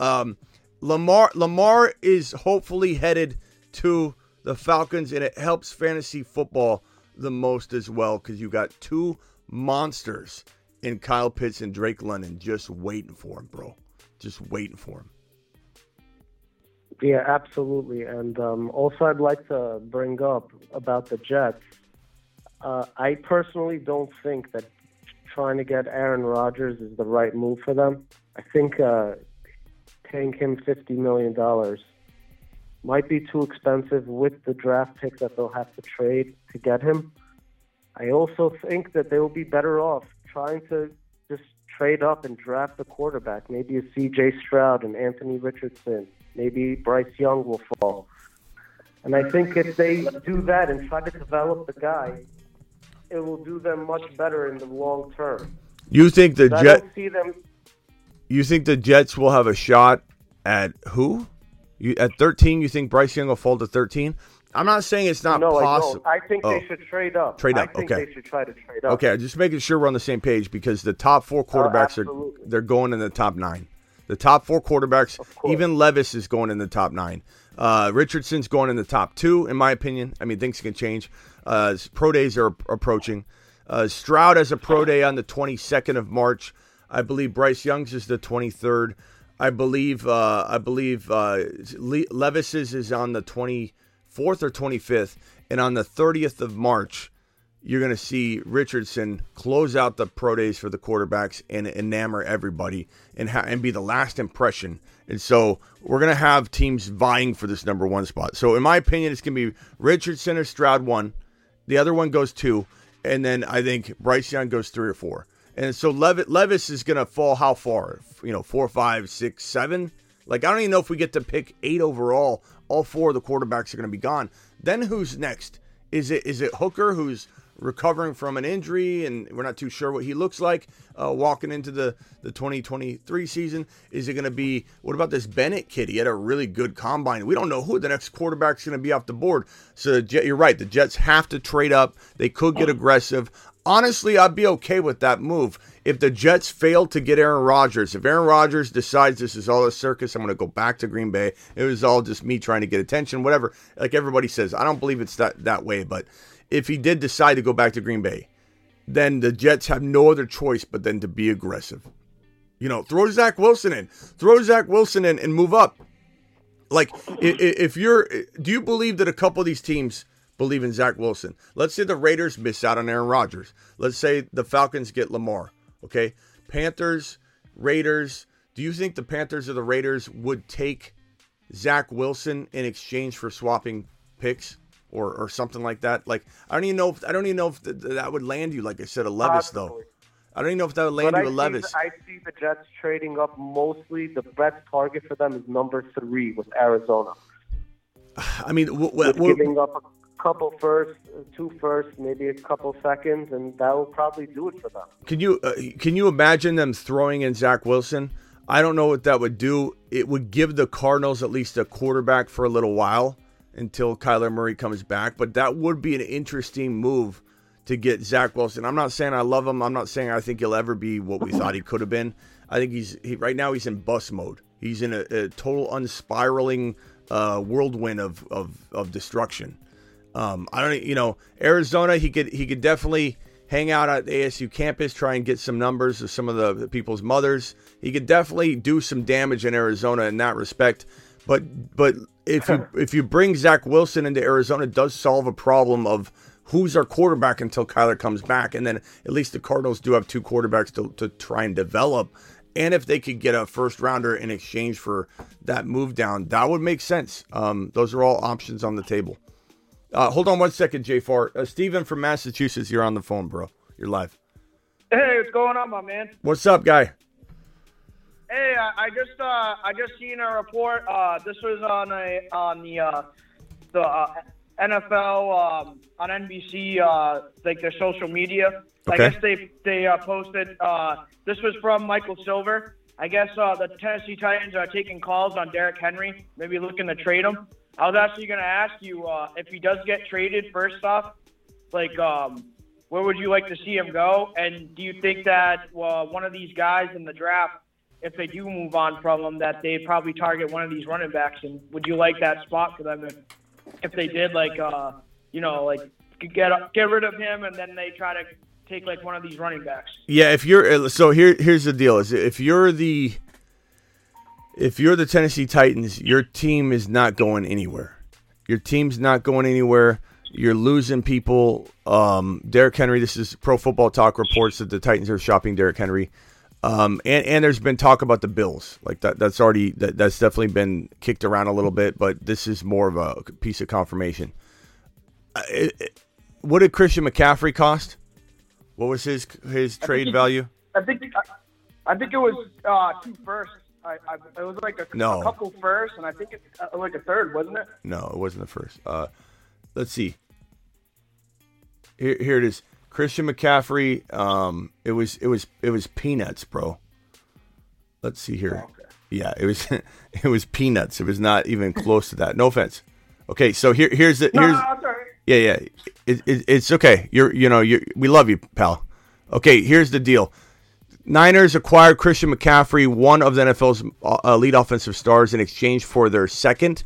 [SPEAKER 1] Um, Lamar Lamar is hopefully headed to the Falcons, and it helps fantasy football the most as well because you got two monsters in Kyle Pitts and Drake London just waiting for him, bro. Just waiting for him.
[SPEAKER 7] Yeah, absolutely. And um, also, I'd like to bring up about the Jets. Uh, I personally don't think that trying to get Aaron Rodgers is the right move for them. I think uh, paying him $50 million might be too expensive with the draft pick that they'll have to trade to get him. I also think that they will be better off trying to just trade up and draft a quarterback. Maybe a C.J. Stroud and Anthony Richardson. Maybe Bryce Young will fall. And I think if they do that and try to develop the guy, it will do them much better in the long term.
[SPEAKER 1] You think the
[SPEAKER 7] Jets? see them.
[SPEAKER 1] You think the Jets will have a shot at who? You, at 13, you think Bryce Young will fall to 13? I'm not saying it's not
[SPEAKER 7] no,
[SPEAKER 1] possible.
[SPEAKER 7] I. I think
[SPEAKER 1] Oh.
[SPEAKER 7] they should trade up.
[SPEAKER 1] Trade up,
[SPEAKER 7] I think
[SPEAKER 1] okay.
[SPEAKER 7] they should try to trade up.
[SPEAKER 1] Okay, just making sure we're on the same page because the top four quarterbacks are they're going in the top nine. The top four quarterbacks, even Levis is going in the top nine. Uh, Richardson's going in the top two, in my opinion. I mean, things can change. Uh, pro days are approaching. Uh, Stroud has a pro day on the 22nd of March. I believe Bryce Young's is the 23rd. I believe uh, I believe uh, Le- Levis's is on the 24th or 25th, and on the 30th of March, you're going to see Richardson close out the pro days for the quarterbacks and enamor everybody and ha- and be the last impression. And so we're going to have teams vying for this number one spot. So in my opinion, it's going to be Richardson or Stroud one, the other one goes two, and then I think Bryce Young goes three or four. And so Lev- Levis is going to fall how far? You know, four, five, six, seven. Like I don't even know if we get to pick eight overall. All four of the quarterbacks are going to be gone. Then who's next? Is it is it Hooker who's recovering from an injury and we're not too sure what he looks like uh, walking into the the 2023 season? Is it going to be what about this Bennett kid? He had a really good combine. We don't know who the next quarterback's going to be off the board. So Jet, you're right. The Jets have to trade up. They could get aggressive. Honestly, I'd be okay with that move if the Jets fail to get Aaron Rodgers. If Aaron Rodgers decides this is all a circus, I'm going to go back to Green Bay. It was all just me trying to get attention, whatever. Like everybody says, I don't believe it's that that way. But if he did decide to go back to Green Bay, then the Jets have no other choice but then to be aggressive. You know, throw Zach Wilson in, throw Zach Wilson in, and move up. Like, if you're, do you believe that a couple of these teams believe in Zach Wilson? Let's say the Raiders miss out on Aaron Rodgers. Let's say the Falcons get Lamar. Okay, Panthers, Raiders. Do you think the Panthers or the Raiders would take Zach Wilson in exchange for swapping picks or or something like that? Like, I don't even know if I don't even know if th- that would land you. Like I said, a Levis though. I don't even know if that would land
[SPEAKER 7] But
[SPEAKER 1] you a Levis.
[SPEAKER 7] I see the Jets trading up mostly. The best target for them is number three with Arizona.
[SPEAKER 1] I mean, w- w-
[SPEAKER 7] giving up a couple first, two first, maybe a couple seconds, and that will probably do it for them.
[SPEAKER 1] Can you uh, can you imagine them throwing in Zach Wilson? I don't know what that would do. It would give the Cardinals at least a quarterback for a little while until Kyler Murray comes back. But that would be an interesting move to get Zach Wilson. I'm not saying I love him. I'm not saying I think he'll ever be what we thought he could have been. I think he's he, right now he's in bust mode. He's in a, a total unspiraling uh, whirlwind of, of of destruction. Um, I don't, you know, Arizona. He could he could definitely hang out at ASU campus, try and get some numbers of some of the, the people's mothers. He could definitely do some damage in Arizona in that respect. But but if you if you bring Zach Wilson into Arizona, it does solve a problem of who's our quarterback until Kyler comes back, and then at least the Cardinals do have two quarterbacks to to try and develop. And if they could get a first rounder in exchange for that move down, that would make sense. Um, those are all options on the table. Uh, hold on one second, J Fart. Uh, Steven from Massachusetts, you're on the phone, bro. You're live.
[SPEAKER 8] Hey, what's going on, my man?
[SPEAKER 1] What's up, guy?
[SPEAKER 8] Hey, I, I just uh, I just seen a report. Uh, this was on a on the uh, the uh, NFL um, on NBC, uh, like their social media.
[SPEAKER 1] Okay.
[SPEAKER 8] I guess they they uh, posted. Uh, this was from Michael Silver. I guess uh, the Tennessee Titans are taking calls on Derrick Henry, maybe looking to trade him. I was actually going to ask you uh, if he does get traded. First off, like um, where would you like to see him go? And do you think that uh, one of these guys in the draft, if they do move on from him, that they probably target one of these running backs? And would you like that spot for them if, if they did, like, uh, you know, like get get rid of him and then they try to take like one of these running backs?
[SPEAKER 1] Yeah, if you're so here, here's the deal: is if you're the if you're the Tennessee Titans, your team is not going anywhere. Your team's not going anywhere. You're losing people. Um, Derrick Henry. This is Pro Football Talk reports that the Titans are shopping Derrick Henry. Um, and and there's been talk about the Bills. Like that. That's already that, that's definitely been kicked around a little bit. But this is more of a piece of confirmation. Uh, it- it- what did Christian McCaffrey cost? What was his his trade
[SPEAKER 8] he-
[SPEAKER 1] value?
[SPEAKER 8] I think I, I think it was uh, two firsts. I, I, it was like a,
[SPEAKER 1] No.
[SPEAKER 8] a couple first, and I think it's uh, like a third, wasn't it?
[SPEAKER 1] No, it wasn't the first. Uh, let's see. Here, here it is. Christian McCaffrey. Um, it was it was it was peanuts, bro. Let's see here. Yeah, it was it was peanuts. It was not even close to that. No offense. Okay, so here here's the here's
[SPEAKER 8] no, that's all right.
[SPEAKER 1] yeah yeah it, it, it's okay. You're you know you we love you, pal. Okay, here's the deal. Niners acquired Christian McCaffrey, one of the NFL's uh, elite offensive stars, in exchange for their second,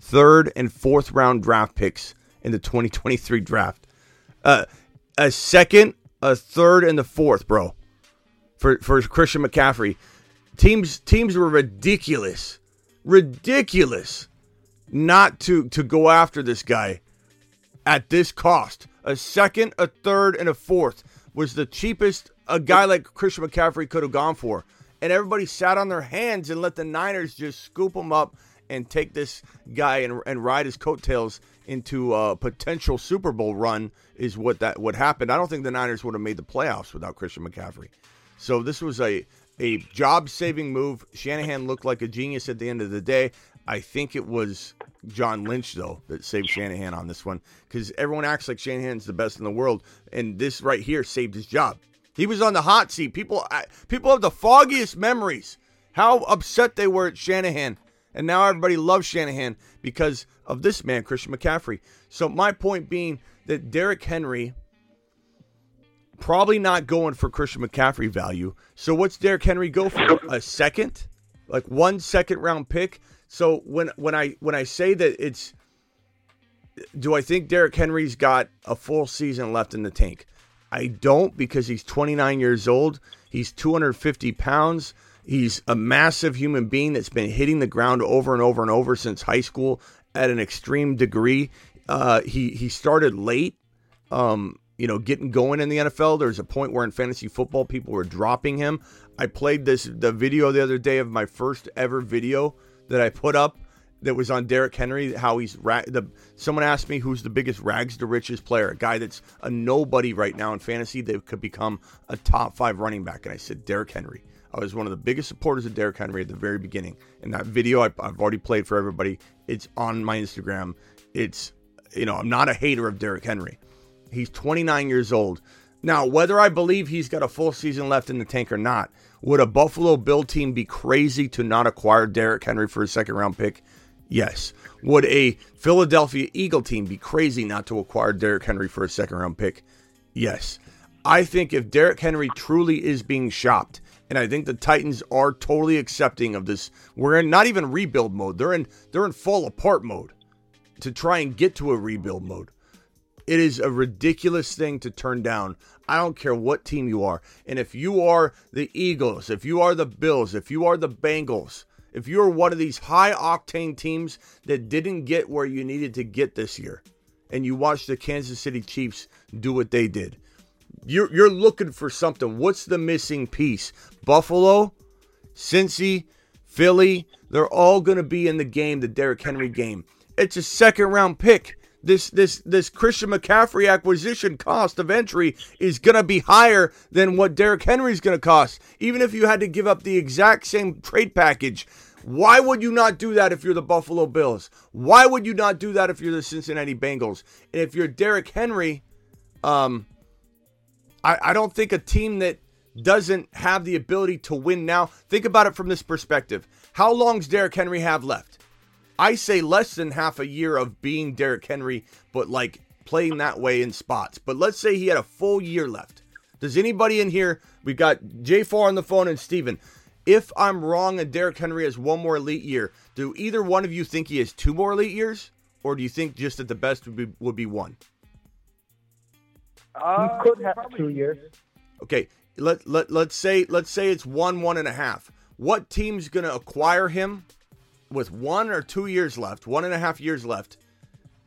[SPEAKER 1] third, and fourth round draft picks in the 2023 draft. Uh, a second, a third, and the fourth, bro, for for Christian McCaffrey. Teams teams were ridiculous, ridiculous, not to to go after this guy at this cost. A second, a third, and a fourth was the cheapest a guy like Christian McCaffrey could have gone for. And everybody sat on their hands and let the Niners just scoop him up and take this guy and, and ride his coattails into a potential Super Bowl run is what that what happened. I don't think the Niners would have made the playoffs without Christian McCaffrey. So this was a a job saving move. Shanahan looked like a genius at the end of the day. I think it was John Lynch though that saved Shanahan on this one because everyone acts like Shanahan's the best in the world, and this right here saved his job. He was on the hot seat. People people have the foggiest memories how upset they were at Shanahan, and now everybody loves Shanahan because of this man, Christian McCaffrey. So my point being that Derrick Henry probably not going for Christian McCaffrey value. So what's Derrick Henry go for? A second? Like one second round pick? So when when I when I say that it's do I think Derrick Henry's got a full season left in the tank? I don't because he's 29 years old. He's 250 pounds. He's a massive human being that's been hitting the ground over and over and over since high school at an extreme degree. Uh, he he started late, um, you know, getting going in the NFL. There's a point where in fantasy football people were dropping him. I played this the video the other day of my first ever video that I put up that was on Derrick Henry. How he's ra- the someone asked me who's the biggest rags to riches player, a guy that's a nobody right now in fantasy that could become a top five running back, and I said Derrick Henry. I was one of the biggest supporters of Derrick Henry at the very beginning. And that video I, I've already played for everybody. It's on my Instagram. It's you know I'm not a hater of Derrick Henry. He's 29 years old. Now, whether I believe he's got a full season left in the tank or not, would a Buffalo Bill team be crazy to not acquire Derrick Henry for a second round pick? Yes. Would a Philadelphia Eagle team be crazy not to acquire Derrick Henry for a second round pick? Yes. I think if Derrick Henry truly is being shopped, and I think the Titans are totally accepting of this, we're in not even rebuild mode. They're in they're in fall apart mode to try and get to a rebuild mode. It is a ridiculous thing to turn down. I don't care what team you are. And if you are the Eagles, if you are the Bills, if you are the Bengals, if you're one of these high octane teams that didn't get where you needed to get this year, and you watch the Kansas City Chiefs do what they did, you're, you're looking for something. What's the missing piece? Buffalo, Cincy, Philly, they're all going to be in the game, the Derrick Henry game. It's a second round pick. This this this Christian McCaffrey acquisition cost of entry is going to be higher than what Derrick Henry's going to cost. Even if you had to give up the exact same trade package, why would you not do that if you're the Buffalo Bills? Why would you not do that if you're the Cincinnati Bengals? And if you're Derrick Henry, um, I, I don't think a team that doesn't have the ability to win now. Think about it from this perspective. How long's Derrick Henry have left? I say less than half a year of being Derrick Henry, but like playing that way in spots. But let's say he had a full year left. Does anybody in here? We got J4 on the phone and Steven. If I'm wrong and Derrick Henry has one more elite year, do either one of you think he has two more elite years? Or do you think just that the best would be, would be one?
[SPEAKER 8] Uh,
[SPEAKER 7] He could have two years.
[SPEAKER 1] Okay, let, let, let's say let's say it's one, one and a half. What team's gonna acquire him with one or two years left, one and a half years left,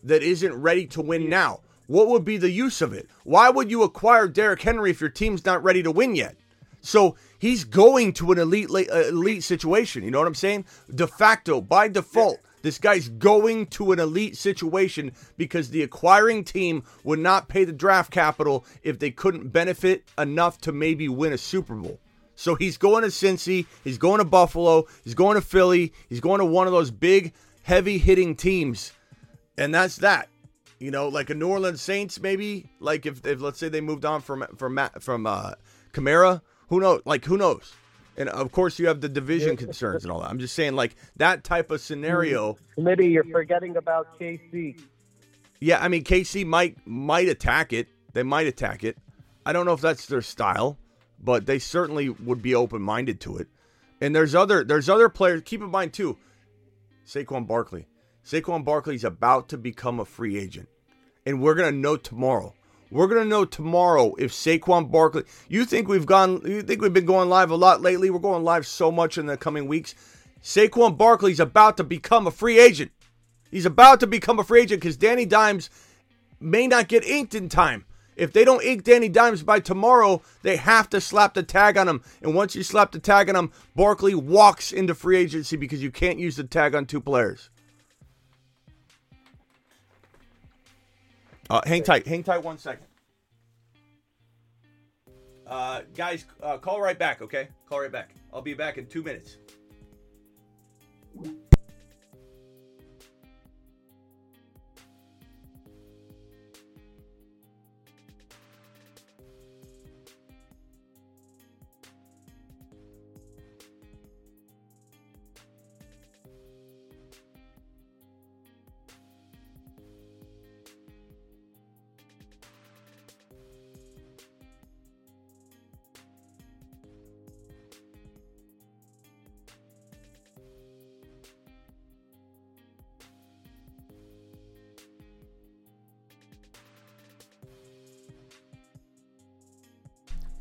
[SPEAKER 1] that isn't ready to win now? What would be the use of it? Why would you acquire Derrick Henry if your team's not ready to win yet? So he's going to an elite uh, elite situation. You know what I'm saying? De facto, by default, this guy's going to an elite situation because the acquiring team would not pay the draft capital if they couldn't benefit enough to maybe win a Super Bowl. So he's going to Cincy, he's going to Buffalo, he's going to Philly, he's going to one of those big, heavy hitting teams, and that's that. You know, like a New Orleans Saints, maybe. Like if, if let's say they moved on from from from uh, Kamara, who knows? Like who knows? And of course, you have the division concerns and all that. I'm just saying, like that type of scenario.
[SPEAKER 7] Maybe you're forgetting about KC.
[SPEAKER 1] Yeah, I mean KC might might attack it. They might attack it. I don't know if that's their style, but they certainly would be open minded to it. And there's other there's other players. Keep in mind too, Saquon Barkley. Saquon Barkley's about to become a free agent, and we're gonna know tomorrow. We're gonna know tomorrow if Saquon Barkley. You think we've gone? You think we've been going live a lot lately? We're going live so much in the coming weeks. Saquon Barkley's about to become a free agent. He's about to become a free agent because Danny Dimes may not get inked in time. If they don't ink Danny Dimes by tomorrow, they have to slap the tag on him. And once you slap the tag on him, Barkley walks into free agency because you can't use the tag on two players. Uh, hang tight. Hang tight one second. Uh, guys, uh, call right back, okay? Call right back. I'll be back in two minutes.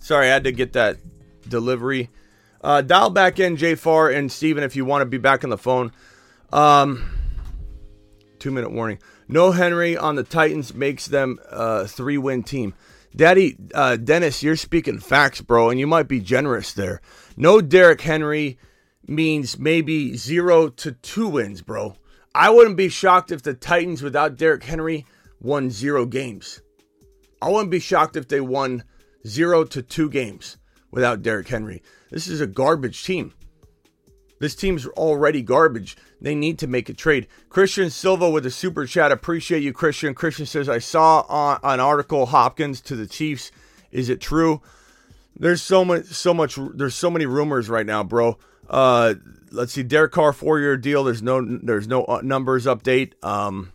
[SPEAKER 1] Sorry, I had to get that delivery. Uh, dial back in, J4 and Steven, if you want to be back on the phone. Um, two minute warning. No Henry on the Titans makes them a three win team. Daddy, uh, Dennis, you're speaking facts, bro, and you might be generous there. No Derrick Henry means maybe zero to two wins, bro. I wouldn't be shocked if the Titans without Derrick Henry won zero games. I wouldn't be shocked if they won zero to two games without Derrick Henry. This is a garbage team. This team's already garbage. They need to make a trade. Christian Silva with a super chat. Appreciate you, Christian. Christian says, I saw on an article Hopkins to the Chiefs. Is it true? There's so much, so much. There's so many rumors right now, bro. Uh, let's see. Derek Carr four year deal. There's no, there's no uh, numbers update. Um,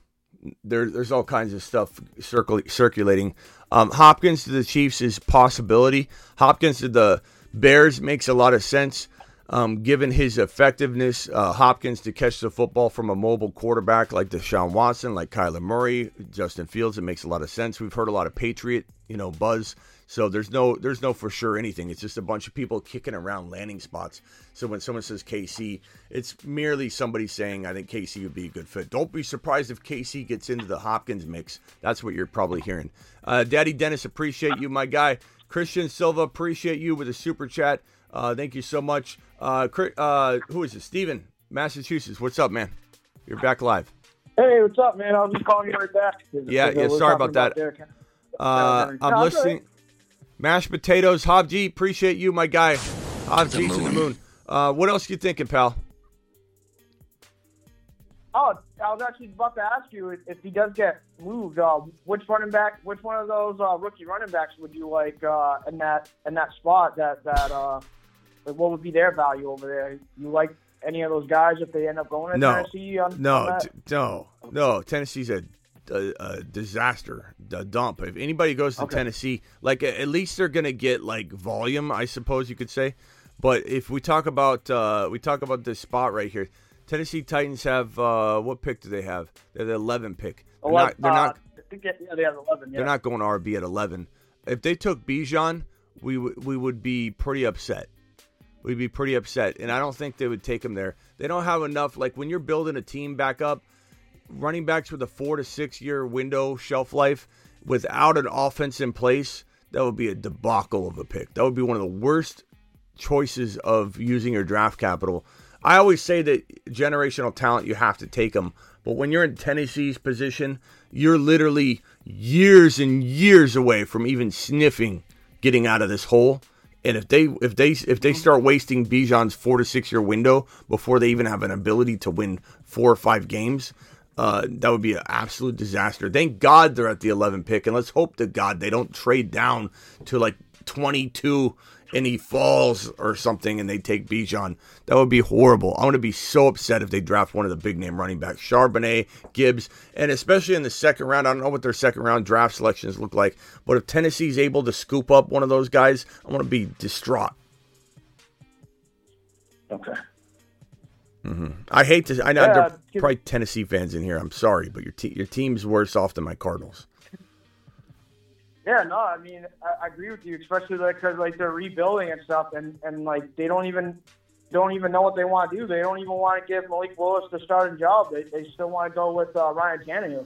[SPEAKER 1] there, there's all kinds of stuff circul- circulating. Um, Hopkins to the Chiefs is possibility. Hopkins to the Bears makes a lot of sense. Um, given his effectiveness, uh, Hopkins to catch the football from a mobile quarterback like Deshaun Watson, like Kyler Murray, Justin Fields, it makes a lot of sense. We've heard a lot of Patriot, you know, buzz. So there's no there's no for sure anything. It's just a bunch of people kicking around landing spots. So when someone says KC, it's merely somebody saying I think KC would be a good fit. Don't be surprised if KC gets into the Hopkins mix. That's what you're probably hearing. Uh, Daddy Dennis, appreciate you, my guy. Christian Silva, appreciate you with a super chat. Uh, thank you so much. Uh, uh, who is it? Steven, Massachusetts. What's up, man? You're back live.
[SPEAKER 8] Hey, what's up, man? I was just calling you right back.
[SPEAKER 1] Yeah, yeah. Sorry about that. Uh, I'm listening. Mashed potatoes, Hob G. Appreciate you, my guy. Hob G to the moon. Uh, what else you thinking, pal?
[SPEAKER 8] Oh, I was actually about to ask you if he does get moved, uh, which running back, which one of those uh, rookie running backs would you like uh, in that in that spot? That that uh, like what would be their value over there? You like any of those guys if they end up going to
[SPEAKER 1] no,
[SPEAKER 8] Tennessee? On,
[SPEAKER 1] no,
[SPEAKER 8] on
[SPEAKER 1] t- no, no. Tennessee's a, a, a, disaster, a dump. If anybody goes to
[SPEAKER 8] Okay.
[SPEAKER 1] Tennessee, like at least they're gonna get like volume, I suppose you could say. But if we talk about uh, we talk about this spot right here, Tennessee Titans have uh, what pick do they have? They're the 11 pick. They're not. They're not.
[SPEAKER 8] Yeah, they have eleven. Yeah.
[SPEAKER 1] They're not going RB at 11. If they took Bijan, we w- we would be pretty upset. We'd be pretty upset, and I don't think they would take him there. They don't have enough. Like when you're building a team back up, running backs with a four to six year window shelf life without an offense in place, that would be a debacle of a pick. That would be one of the worst choices of using your draft capital. I always say that generational talent, you have to take them. But when you're in Tennessee's position, you're literally years and years away from even sniffing getting out of this hole. And if they if they if they start wasting Bijan's four to six year window before they even have an ability to win four or five games, uh, that would be an absolute disaster. Thank God they're at the 11 pick, and let's hope to God they don't trade down to like 22 and he falls or something and they take Bijan. That would be horrible. I'm going to be so upset if they draft one of the big name running backs, Charbonnet, Gibbs, and especially in the second round. I don't know what their second round draft selections look like, but if Tennessee's able to scoop up one of those guys, I'm going to be distraught.
[SPEAKER 7] Okay.
[SPEAKER 1] Mm-hmm. I hate to. I know
[SPEAKER 7] Yeah,
[SPEAKER 1] there are probably Tennessee fans in here. I'm sorry, but your te- your team's worse off than my Cardinals.
[SPEAKER 8] Yeah, no, I mean, I, I agree with you, especially because like they're rebuilding and stuff, and and like they don't even don't even know what they want to do. They don't even want to give Malik Willis the starting job. They, they still want to go with uh, Ryan Tannehill.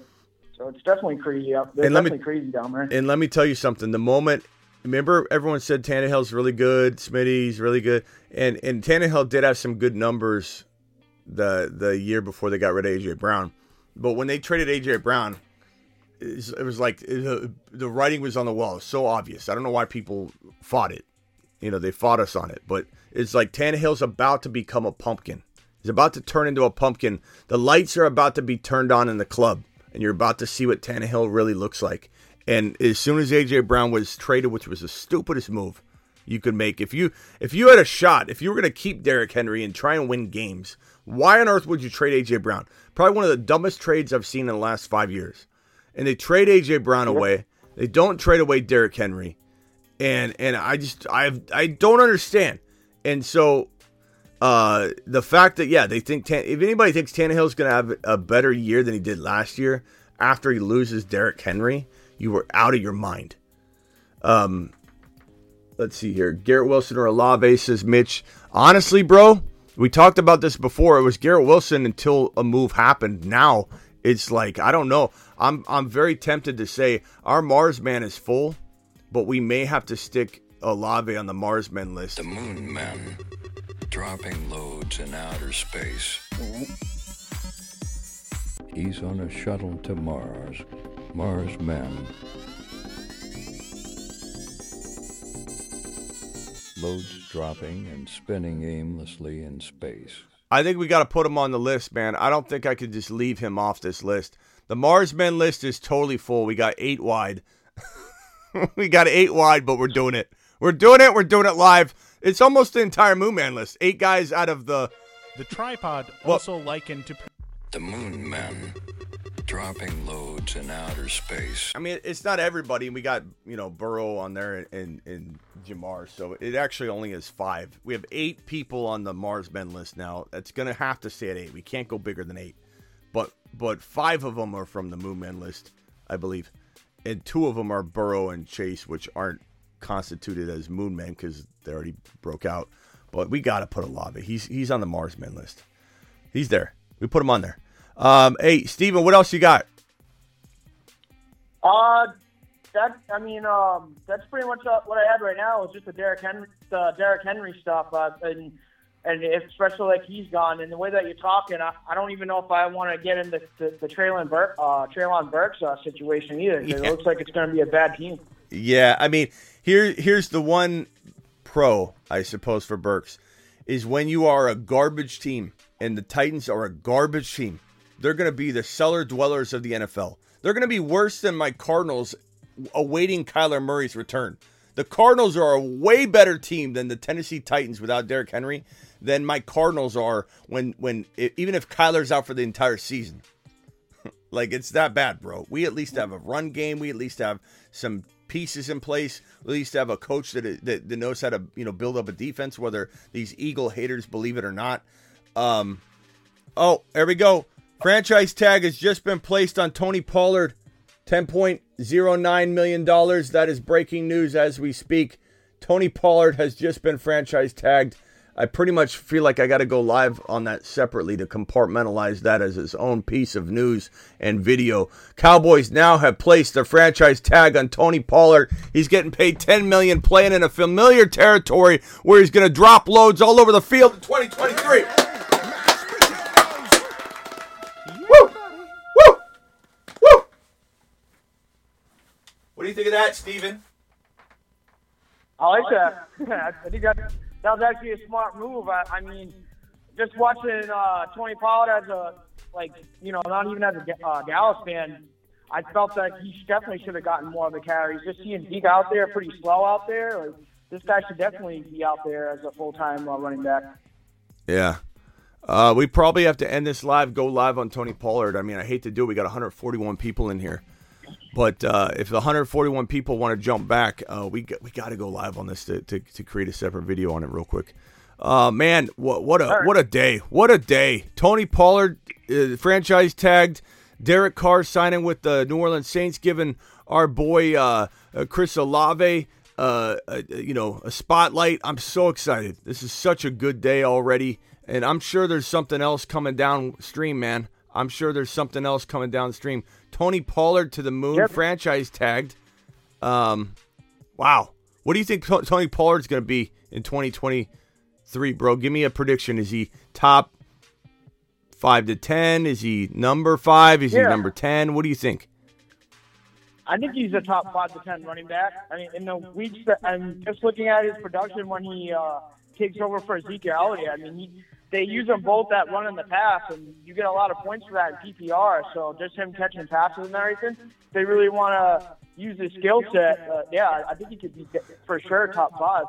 [SPEAKER 8] So it's definitely crazy up. It's
[SPEAKER 1] let me-
[SPEAKER 8] definitely crazy down there.
[SPEAKER 1] And let me tell you something. The moment, remember, everyone said Tannehill's really good, Smitty's really good, and and Tannehill did have some good numbers the the year before they got rid of AJ Brown. But when they traded AJ Brown, it was, like it, uh, the writing was on the wall. It was so obvious. I don't know why people fought it. You know, they fought us on it, but it's like Tannehill's about to become a pumpkin. He's about to turn into a pumpkin. The lights are about to be turned on in the club, and you're about to see what Tannehill really looks like. And as soon as AJ Brown was traded, which was the stupidest move you could make, if you if you had a shot, if you were going to keep Derrick Henry and try and win games, why on earth would you trade AJ Brown? Probably one of the dumbest trades I've seen in the last five years. And they trade AJ Brown away. They don't trade away Derrick Henry, and and I just I I don't understand. And so uh, the fact that yeah, they think Tan- if anybody thinks Tannehill's going to have a better year than he did last year after he loses Derrick Henry, you were out of your mind. Um, let's see here, Garrett Wilson or Olave says Mitch. Honestly, bro, we talked about this before. It was Garrett Wilson until a move happened. Now it's like I don't know. I'm I'm very tempted to say our Mars man is full, but we may have to stick Olave on the Mars men list.
[SPEAKER 4] The Moon Men, dropping loads in outer space.
[SPEAKER 6] He's on a shuttle to Mars. Mars men. Loads dropping and spinning aimlessly in space.
[SPEAKER 1] I think we got to put him on the list, man. I don't think I could just leave him off this list. The Mars men list is totally full. We got eight wide. we got eight wide, but we're doing it. We're doing it. We're doing it live. It's almost the entire Moon Man list. Eight guys out of the.
[SPEAKER 9] The tripod
[SPEAKER 1] Well-
[SPEAKER 9] also likened to
[SPEAKER 4] The Moon Men, dropping loads in outer space.
[SPEAKER 1] I mean, it's not everybody. We got you know Burrow on there and and Ja'Marr, so it actually only is five. We have eight people on the Mars men list now. That's gonna have to stay at eight. We can't go bigger than eight. But but five of them are from the Moon Men list, I believe, and two of them are Burrow and Chase, which aren't constituted as Moon Men because they already broke out. But we got to put Olave. He's he's on the Mars Men list. He's there. We put him on there. Um, hey, Steven, what else you got?
[SPEAKER 8] Uh, that I mean, um, that's pretty much uh, what I had right now. Is just the Derrick Henry, the Derrick Henry stuff, uh, and and especially like he's gone, and the way that you're talking, I, I don't even know if I want to get into the, the Treylon Burke, uh, Treylon Burks uh, situation either.
[SPEAKER 1] Yeah.
[SPEAKER 8] It looks like it's going to be a bad team.
[SPEAKER 1] Yeah, I mean, here here's the one pro, I suppose, for Burks is when you are a garbage team and the Titans are a garbage team. They're going to be the cellar dwellers of the NFL. They're going to be worse than my Cardinals awaiting Kyler Murray's return. The Cardinals are a way better team than the Tennessee Titans without Derrick Henry than my Cardinals are when when even if Kyler's out for the entire season. Like it's that bad, bro. We at least have a run game. We at least have some pieces in place. We at least have a coach that, that that knows how to you know build up a defense. Whether these Eagle haters believe it or not. Um, oh, there we go. Franchise tag has just been placed on Tony Pollard. Ten point zero nine million dollars. That is breaking news as we speak. Tony Pollard has just been franchise tagged. I pretty much feel like I got to go live on that separately to compartmentalize that as its own piece of news and video. Cowboys now have placed their franchise tag on Tony Pollard. He's getting paid 10 million playing in a familiar territory where he's going to drop loads all over the field in 2023. What do you think of that, Steven?
[SPEAKER 8] I like that. I think that that was actually a smart move. I, I mean, just watching uh, Tony Pollard as a like, you know, not even as a uh, Dallas fan, I felt that he definitely should have gotten more of the carries. Just seeing Zeke out there, pretty slow out there. Like, this guy should definitely be out there as a full time uh, running back.
[SPEAKER 1] Yeah. Uh, we probably have to end this live, go live on Tony Pollard. I mean, I hate to do it. We got 141 people in here. But uh, if the 141 people want to jump back, uh, we got, we got to go live on this to, to, to, create a separate video on it real quick. Uh, man, what what a what a day! What a day! Tony Pollard, uh, franchise tagged. Derek Carr signing with the New Orleans Saints, giving our boy uh, uh, Chris Olave, you know, a spotlight. I'm so excited. This is such a good day already, and I'm sure there's something else coming downstream, man. I'm sure there's something else coming downstream. Tony Pollard to the moon, yep. franchise tagged. Um, wow. What do you think Tony Pollard's going to be in 2023, bro? Give me a prediction. Is he top five to 10? Is he number five? Is yeah. he number 10? What do you think?
[SPEAKER 8] I think he's a top five to 10 running back. I mean, in the weeks that I'm just looking at his production when he uh, takes over for Ezekiel Elliott, I mean, he they use them both that run in the pass, and you get a lot of points for that in PPR. So just him catching passes and everything, they really want to use his skill set. Uh, yeah, I think he could be for sure top five.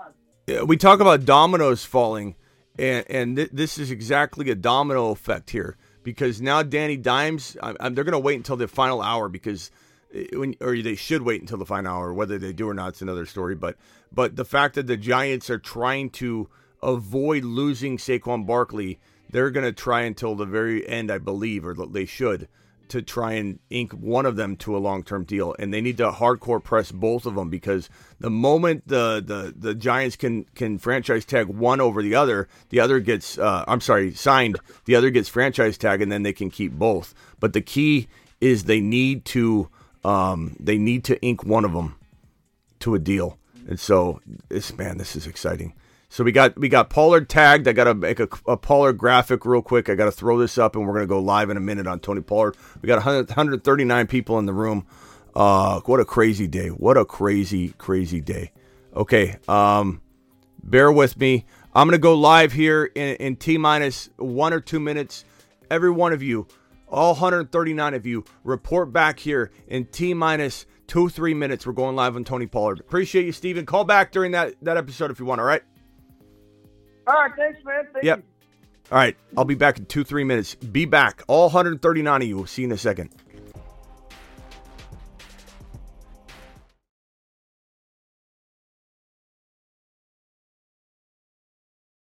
[SPEAKER 1] Yeah, we talk about dominoes falling, and and th- this is exactly a domino effect here because now Danny Dimes, I, I, they're going to wait until the final hour because. Uh, when, or they should wait until the final hour. Whether they do or not, it's another story. But but the fact that the Giants are trying to avoid losing Saquon Barkley, they're going to try until the very end, I believe, or they should, to try and ink one of them to a long term deal. And they need to hardcore press both of them because the moment the the, the Giants can can franchise tag one over the other, the other gets uh, I'm sorry signed, the other gets franchise tag, and then they can keep both. But the key is they need to um, they need to ink one of them to a deal. And so this man, this is exciting. So we got we got Pollard tagged. I got to make a, a, Pollard graphic real quick. I got to throw this up, and we're gonna go live in a minute on Tony Pollard. We got 100, 139 people in the room. Uh, what a crazy day! What a crazy crazy day. Okay, um, bear with me. I'm gonna go live here in, in t minus one or two minutes. Every one of you, all 139 of you, report back here in t minus two three minutes. We're going live on Tony Pollard. Appreciate you, Steven. Call back during that that episode if you want. All right.
[SPEAKER 8] All right, thanks, man. Thank
[SPEAKER 1] yep.
[SPEAKER 8] You.
[SPEAKER 1] All right, I'll be back in two, three minutes. Be back. All 139 of you. We'll see you in a second.